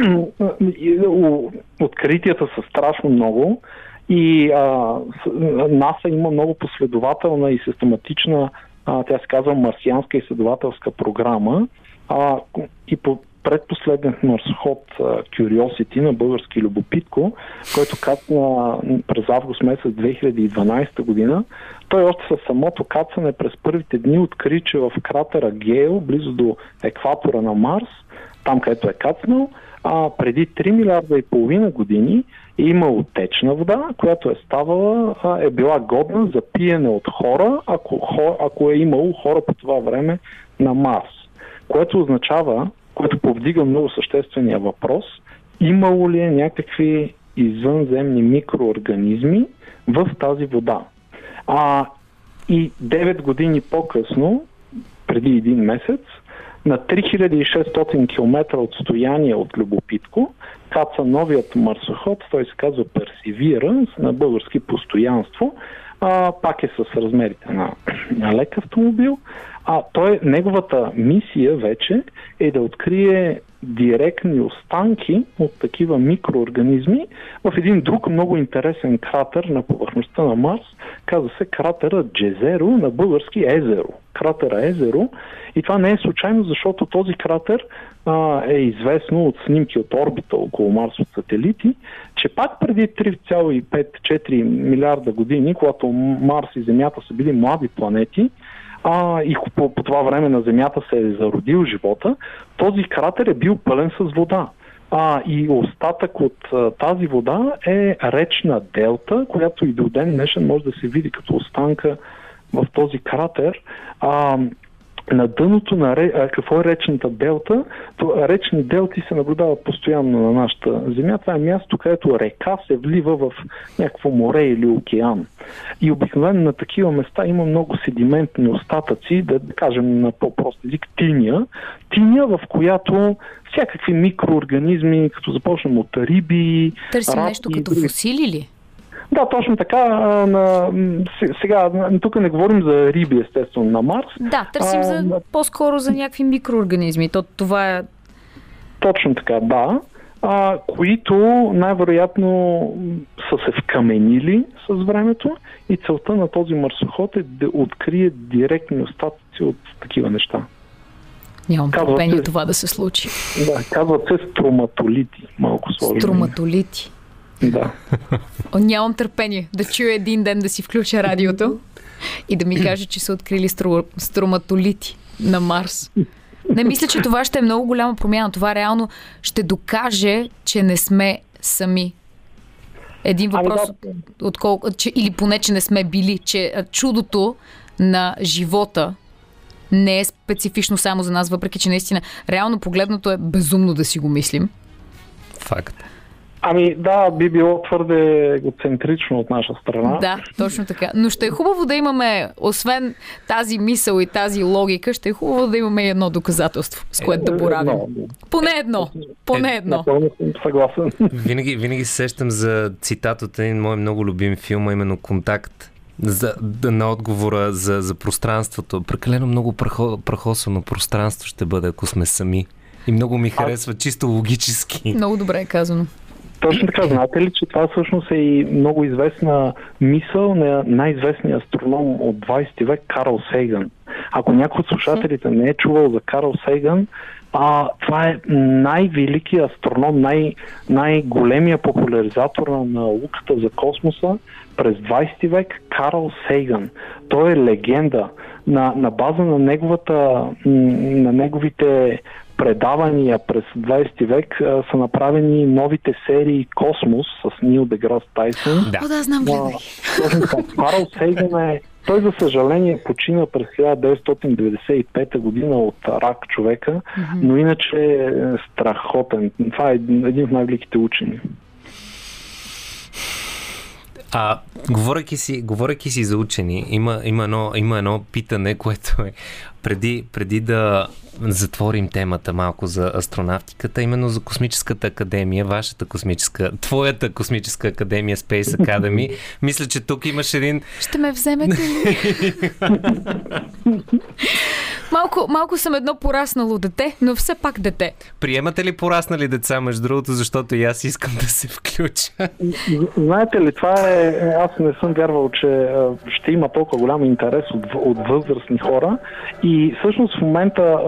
е, и, у- откритията са страшно много и а, НАСА има много последователна и систематична, а, тя се казва марсианска изследователска програма а, и по предпоследният марсоход Curiosity на български любопитко, който кацна през август месец 2012 година, той още със самото кацане през първите дни откри, че в кратера Гейл, близо до екватора на Марс, там където е кацнал, а, преди 3 милиарда и половина години имало течна вода, която е ставала, е била годна за пиене от хора, ако, хо, ако е имало хора по това време на Марс. Което означава, което повдига много съществения въпрос, имало ли е някакви извънземни микроорганизми в тази вода. А, и 9 години по-късно, преди един месец на 3600 км отстояние от Любопитко каца новият марсоход, той се казва Perseverance, на български постоянство, а, пак е с размерите на, на лек автомобил, а той, неговата мисия вече е да открие директни останки от такива микроорганизми в един друг много интересен кратер на повърхността на Марс. Казва се кратера Джезеро на български езеро. Кратера Езеро. И това не е случайно, защото този кратер а, е известно от снимки от орбита около Марс от сателити, че пак преди 3,5-4 милиарда години, когато Марс и Земята са били млади планети, а, и по, по това време на Земята се е зародил живота, този кратер е бил пълен с вода. А, и остатък от а, тази вода е речна делта, която и до ден днешен може да се види като останка в този кратер. А, на дъното на а, какво е речната делта, то речни делти се наблюдават постоянно на нашата земя. Това е място, където река се влива в някакво море или океан. И обикновено на такива места има много седиментни остатъци, да кажем на по-прост език тиня. Тиня, в която всякакви микроорганизми, като започнем от риби, Търсим нещо като фосили ли? Да, точно така. а, На, сега, тук не говорим за риби, естествено, на Марс. Да, търсим А, за, по-скоро за някакви микроорганизми. То, това е... Точно така, да. А, които най-вероятно са се вкаменили с времето и целта на този марсоход е да открие директни остатъци от такива неща. Нямам търпение това да се случи. Да, казват се строматолити, малко сложно. Струматолити. Да. О, нямам търпение да чуя един ден да си включа радиото и да ми каже, че са открили стру... струматолити на Марс. Не мисля, че това ще е много голяма промяна. Това реално ще докаже, че не сме сами. Един въпрос, Ами от, отколко, че, или поне, че не сме били, че чудото на живота не е специфично само за нас, въпреки че наистина реално погледнато е безумно да си го мислим. Факт. Ами да, би било твърде егоцентрично от наша страна. Да, точно така. Но ще е хубаво да имаме, освен тази мисъл и тази логика, ще е хубаво да имаме и едно доказателство, с което да боравим. Едно. Поне едно. Поне Е, едно. Напълно съм съгласен. Винаги, винаги се сещам за цитат от един мой много любим филм, а именно Контакт. За, да, на отговора за, за пространството. Прекалено много прахо, прахосано пространство ще бъде, ако сме сами. И много ми харесва чисто логически. Много добре е казано. Точно така, знаете ли, че това всъщност е и много известна мисъл на най-известния астроном от 20 век Карл Сейган. Ако някой от слушателите не е чувал за Карл Сейган, а, това е най-великият астроном, най- най-големия популяризатор на науката за космоса през 20 век Карл Сейган. Той е легенда. На, на база на, неговата, на неговите предавания през 20 век а, са направени новите серии Космос с Нил Деграс Тайсън. Да. О, да, знам, гледай. А, точно така. Карл Сейган е той, за съжаление, почина през 1995 година от рак човека, но иначе е страхотен. Това е един от най-великите учени. А, говорейки си, говорейки си за учени, има, има, едно, има едно питане, което е преди, преди да затворим темата малко за астронавтиката, именно за космическата академия, вашата космическа, твоята космическа академия Space Academy. Мисля, че тук имаш един... Ще ме вземете ли? малко, малко съм едно пораснало дете, но все пак дете. Приемате ли пораснали деца, между другото, защото и аз искам да се включа? Знаете ли, това е... Аз не съм вярвал, че ще има толкова голям интерес от, от възрастни хора и всъщност в момента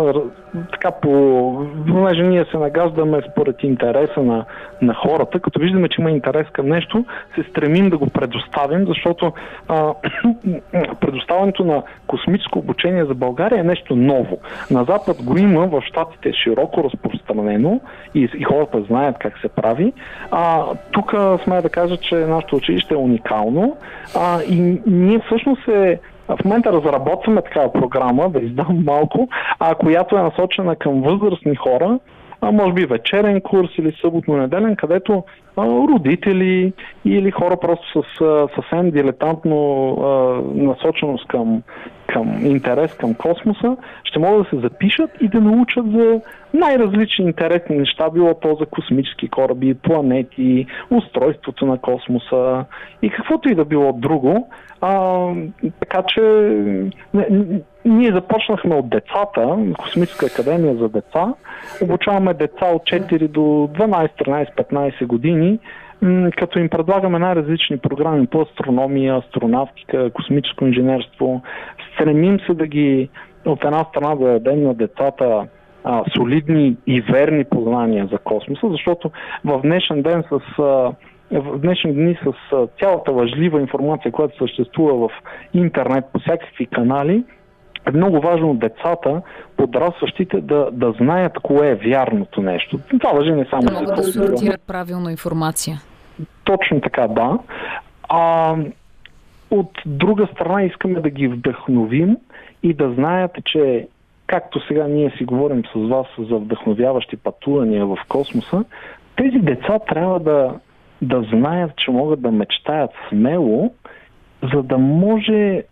така по... Понеже ние се нагаждаме според интереса на, на хората, като виждаме, че има интерес към нещо, се стремим да го предоставим, защото а, предоставянето на космическо обучение за България е нещо ново. На Запад го има, в Штатите е широко разпространено и, и хората знаят как се прави. А, тук сме да кажа, че нашето училище е уникално а, и ние всъщност е в момента разработваме такава програма, да издам малко, а, която е насочена към възрастни хора, а може би вечерен курс или съботно-неделен, където а, родители или хора просто с а, съвсем дилетантно а, насоченост към към интерес към космоса, ще могат да се запишат и да научат за най-различни интересни неща, било то за космически кораби, планети, устройството на космоса и каквото и да било друго. А, така че ние започнахме от децата, Космическа академия за деца. Обучаваме деца от 4 до 12, 13, 15 години, като им предлагаме най-различни програми по астрономия, астронавтика, космическо инженерство. Стремим се да ги от една страна да дадем на децата а, солидни и верни познания за космоса, защото в днешен ден с а, в днешни дни с цялата лъжлива информация, която съществува в интернет по всякакви канали, е много важно децата, подрастващите, да, да знаят кое е вярното нещо. Това въжи не само Да за могат да сортират правилно информация. Точно така, да. А, от друга страна искаме да ги вдъхновим и да знаят, че както сега ние си говорим с вас за вдъхновяващи пътувания в космоса, тези деца трябва да, да знаят, че могат да мечтаят смело, за да може,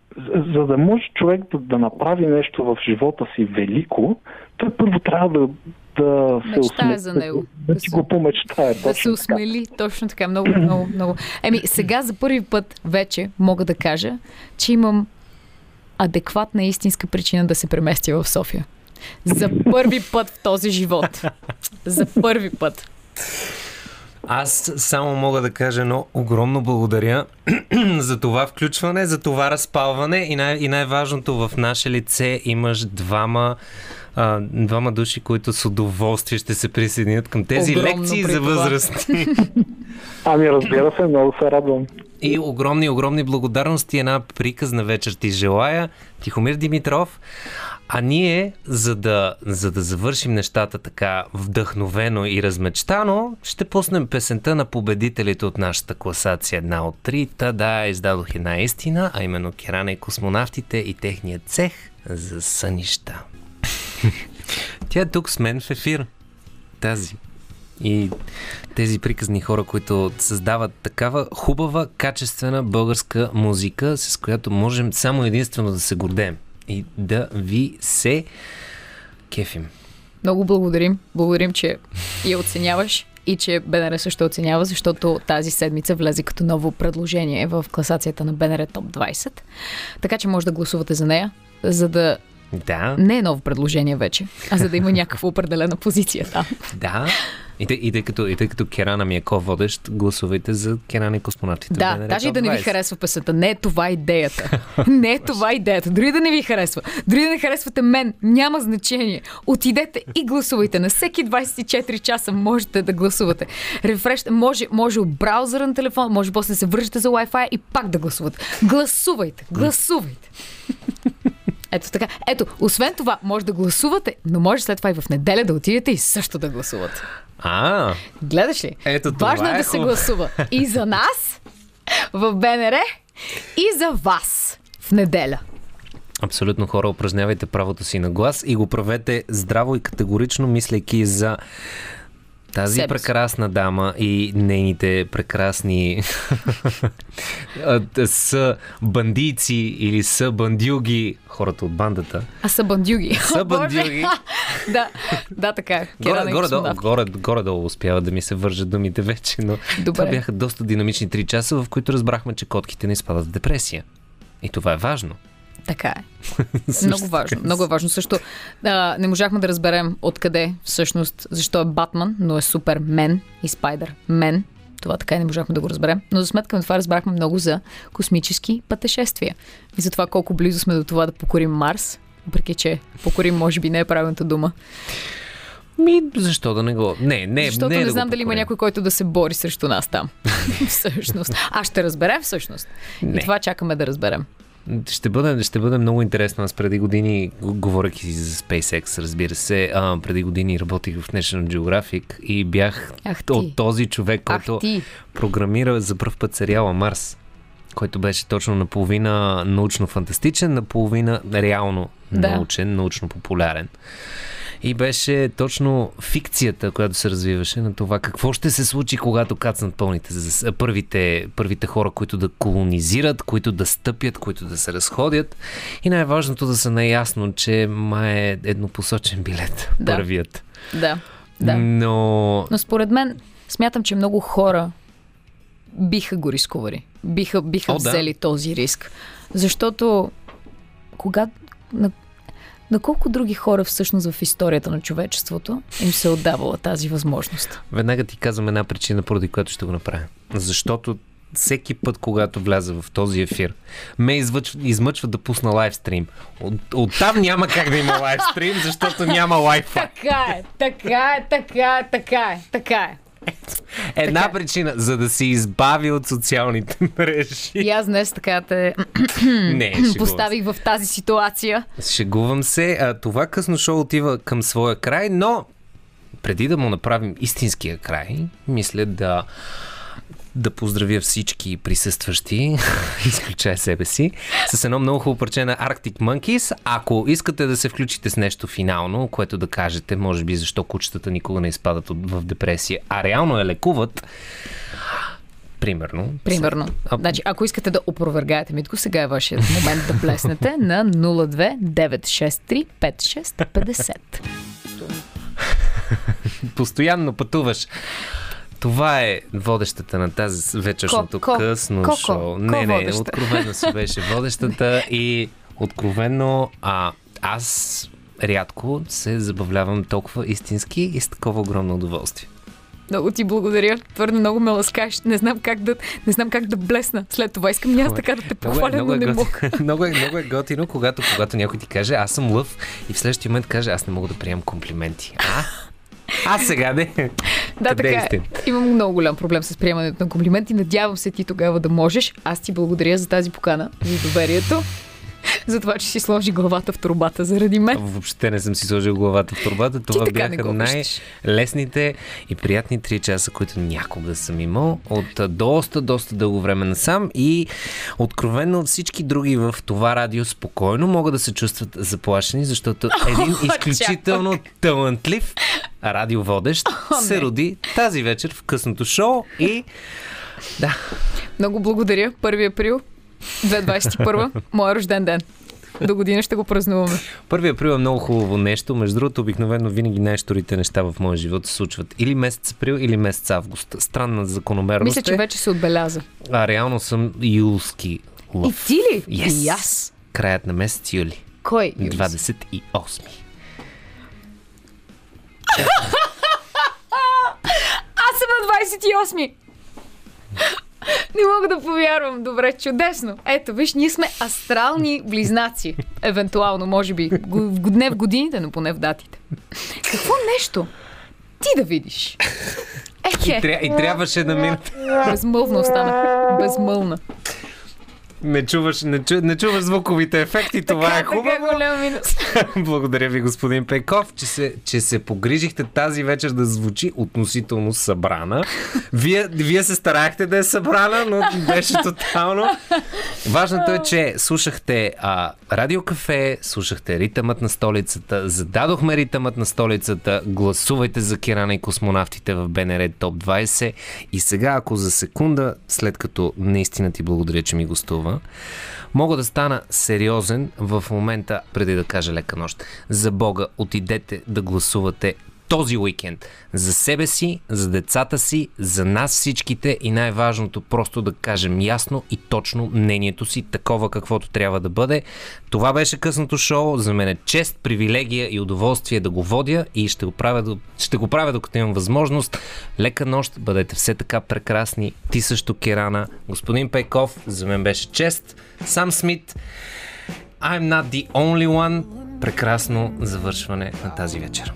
за да може човек да, да направи нещо в живота си велико, той първо трябва да, да се усмели, за него. Да, да си го помечтае. Да се точно така. усмели, точно така, много, много, много. Еми, сега за първи път вече мога да кажа, че имам адекватна истинска причина да се преместя в София. За първи път в този живот. За първи път. Аз само мога да кажа едно огромно благодаря за това включване, за това разпалване и, най- и най-важното в наше лице имаш двама а, двама души, които с удоволствие ще се присъединят към тези Огромно лекции за възрастни. Ами разбира се, много се радвам. И огромни, огромни благодарности. Една приказна вечер ти желая. Тихомир Димитров. А ние, за да, за да завършим нещата така вдъхновено и размечтано, ще пуснем песента на победителите от нашата класация една от три. Та да, издадох една истина, а именно Керана и космонавтите и техният цех за сънища. Тя е тук с мен в ефир. Тази. И тези приказни хора, които създават такава хубава, качествена българска музика, с която можем само единствено да се гордеем и да ви се кефим. Много благодарим. Благодарим, че я оценяваш и че БНР също оценява, защото тази седмица влезе като ново предложение в класацията на БНР Топ 20. Така че може да гласувате за нея, за да Да, не е ново предложение вече, а за да има някаква определена позиция там. да. И тъй, и тъй, като, и тъй като Керана ми е ко-водещ, гласувайте за Керана и космонавтите. Да, БНР даже и да не ви 20. харесва песента. Не е това идеята. Не е това идеята. Дори да не ви харесва. Дори да не харесвате мен, няма значение. Отидете и гласувайте. На всеки 24 часа можете да гласувате. Рефреш, може, може от браузъра на телефон, може после да се вържете за Wi-Fi и пак да гласувате. Гласувайте, гласувайте. Ето така. Ето, освен това, може да гласувате, но може след това и в неделя да отидете и също да гласувате. А, Гледаш ли? Ето това Важно е е да се гласува. И за нас в БНР, и за вас в неделя. Абсолютно хора, упражнявайте правото си на глас и го правете здраво и категорично, мислейки за тази Себе прекрасна дама и нейните прекрасни са бандийци или са бандюги, хората от бандата. А са бандюги. Са бандюги. да, да, така е. Горе, горе, долу, горе, горе долу успяват да ми се вържат думите вече, но Добре. това бяха доста динамични три часа, в които разбрахме, че котките не изпадат в депресия. И това е важно. Така е. Много важно. Много е важно. Също а, не можахме да разберем откъде всъщност, защо е Батман, но е Супермен и Спайдер Мен. Това така и не можахме да го разберем. Но за сметка на това разбрахме много за космически пътешествия. И за това колко близо сме до това да покорим Марс. Въпреки, че покорим може би не е правилната дума. Ми, защо да не го... Не, не, Защото не, не, да знам дали има някой, който да се бори срещу нас там. всъщност. А ще разберем всъщност. Не. И това чакаме да разберем. Ще бъде, ще бъде много интересно. Аз преди години, говоряки си за SpaceX, разбира се, а, преди години работих в National Geographic и бях Ах ти. от този човек, който програмира за първ път сериала Марс, който беше точно наполовина научно-фантастичен, наполовина реално Да. научен, научно-популярен. И беше точно фикцията, която се развиваше на това какво ще се случи, когато кацнат пълните, първите, първите хора, които да колонизират, които да стъпят, които да се разходят. И най-важното да са наясно, че май е еднопосочен билет. Да. Първият. Да, да. Но Но според мен, смятам, че много хора биха го рискували. Биха, биха О, да. взели този риск. Защото кога... На, на колко други хора всъщност в историята на човечеството им се е отдавала тази възможност? Веднага ти казвам една причина, поради която ще го направя. Защото всеки път, когато вляза в този ефир, ме измъчва, измъчва да пусна лайвстрим. От, оттам няма как да има лайвстрим, защото няма Wi-Fi. Така е, така е, така е, така е, така е. Една причина, за да се избави от социалните мрежи. И аз днес така те Не, шегувам се. поставих в тази ситуация. Шегувам се. А, това късно шоу отива към своя край, но преди да му направим истинския край, мисля да да поздравя всички присъстващи, изключая себе си, с едно много хубаво парче на Arctic Monkeys. Ако искате да се включите с нещо финално, което да кажете, може би защо кучетата никога не изпадат в депресия, а реално я лекуват, примерно. Примерно. А- Значи, ако искате да опровергаете Митко, сега е вашият момент да плеснете на 02 963 5650. постоянно пътуваш. Това е водещата на тази вечершното Ко- ко- късно ко- шоу. ко Не, не, водеща? откровенно си беше водещата и откровенно а, аз рядко се забавлявам толкова истински и с такова огромно удоволствие. Много ти благодаря. Твърде много ме ласкаш. Не знам как да, не знам как да блесна след това. Искам и аз така да те Много е, похваля, много, но е не мога. много, е, много е готино, когато, когато някой ти каже, аз съм лъв и в следващия момент каже, аз не мога да приемам комплименти. А? А сега не. Да, Къде така е. сте? Имам много голям проблем с приемането на комплименти. Надявам се ти тогава да можеш. Аз ти благодаря за тази покана, за доверието, за това, че си сложи главата в турбата заради мен. Въобще не съм си сложил главата в турбата. Това бяха най-лесните и приятни 3 часа, които някога съм имал от доста, доста дълго време насам и откровенно всички други в това радио спокойно могат да се чувстват заплашени, защото един изключително талантлив радиоводещ се роди тази вечер в късното шоу и да, Много благодаря. 1 април 2021, моя рожден ден. До година ще го празнуваме. 1 април е много хубаво нещо. Между другото, обикновено винаги най-шторите неща в моя живот се случват или месец април, или месец август. Странна закономерност Мисля, че е. вече се отбеляза. А реално съм юлски И лъв. ти ли? Yes. И аз. Краят на месец юли. Кой? Юлис? 28. Аз съм на 28. Не мога да повярвам. Добре, чудесно. Ето, виж, ние сме астрални близнаци. Евентуално, може би. Не в годините, но поне в датите. Какво нещо? Ти да видиш. И, Ехе. тря... и трябваше да минат. Безмълвно остана. Безмълна. Не чуваш, не, чу... не чуваш звуковите ефекти, това е Така, хубаво. Така голям минус. Благодаря ви, господин Пейков, че се, че се погрижихте тази вечер да звучи относително събрана. Вие, вие се старахте да е събрана, но беше тотално. Важното е, че слушахте а, Радио Кафе, слушахте Ритъмът на столицата, зададохме Ритъмът на столицата, гласувайте за Кирана и космонавтите в БНР Топ 20 и сега, ако за секунда, след като наистина ти благодаря, че ми гостува, Мога да стана сериозен в момента, преди да кажа лека нощ. За Бога, отидете да гласувате този уикенд. За себе си, за децата си, за нас всичките и най-важното просто да кажем ясно и точно мнението си, такова каквото трябва да бъде. Това беше късното шоу. За мен е чест, привилегия и удоволствие да го водя и ще го правя, ще го правя докато имам възможност. Лека нощ, бъдете все така прекрасни. Ти също, Керана. Господин Пейков, за мен беше чест. Сам Смит. I'm not the only one. Прекрасно завършване на тази вечер.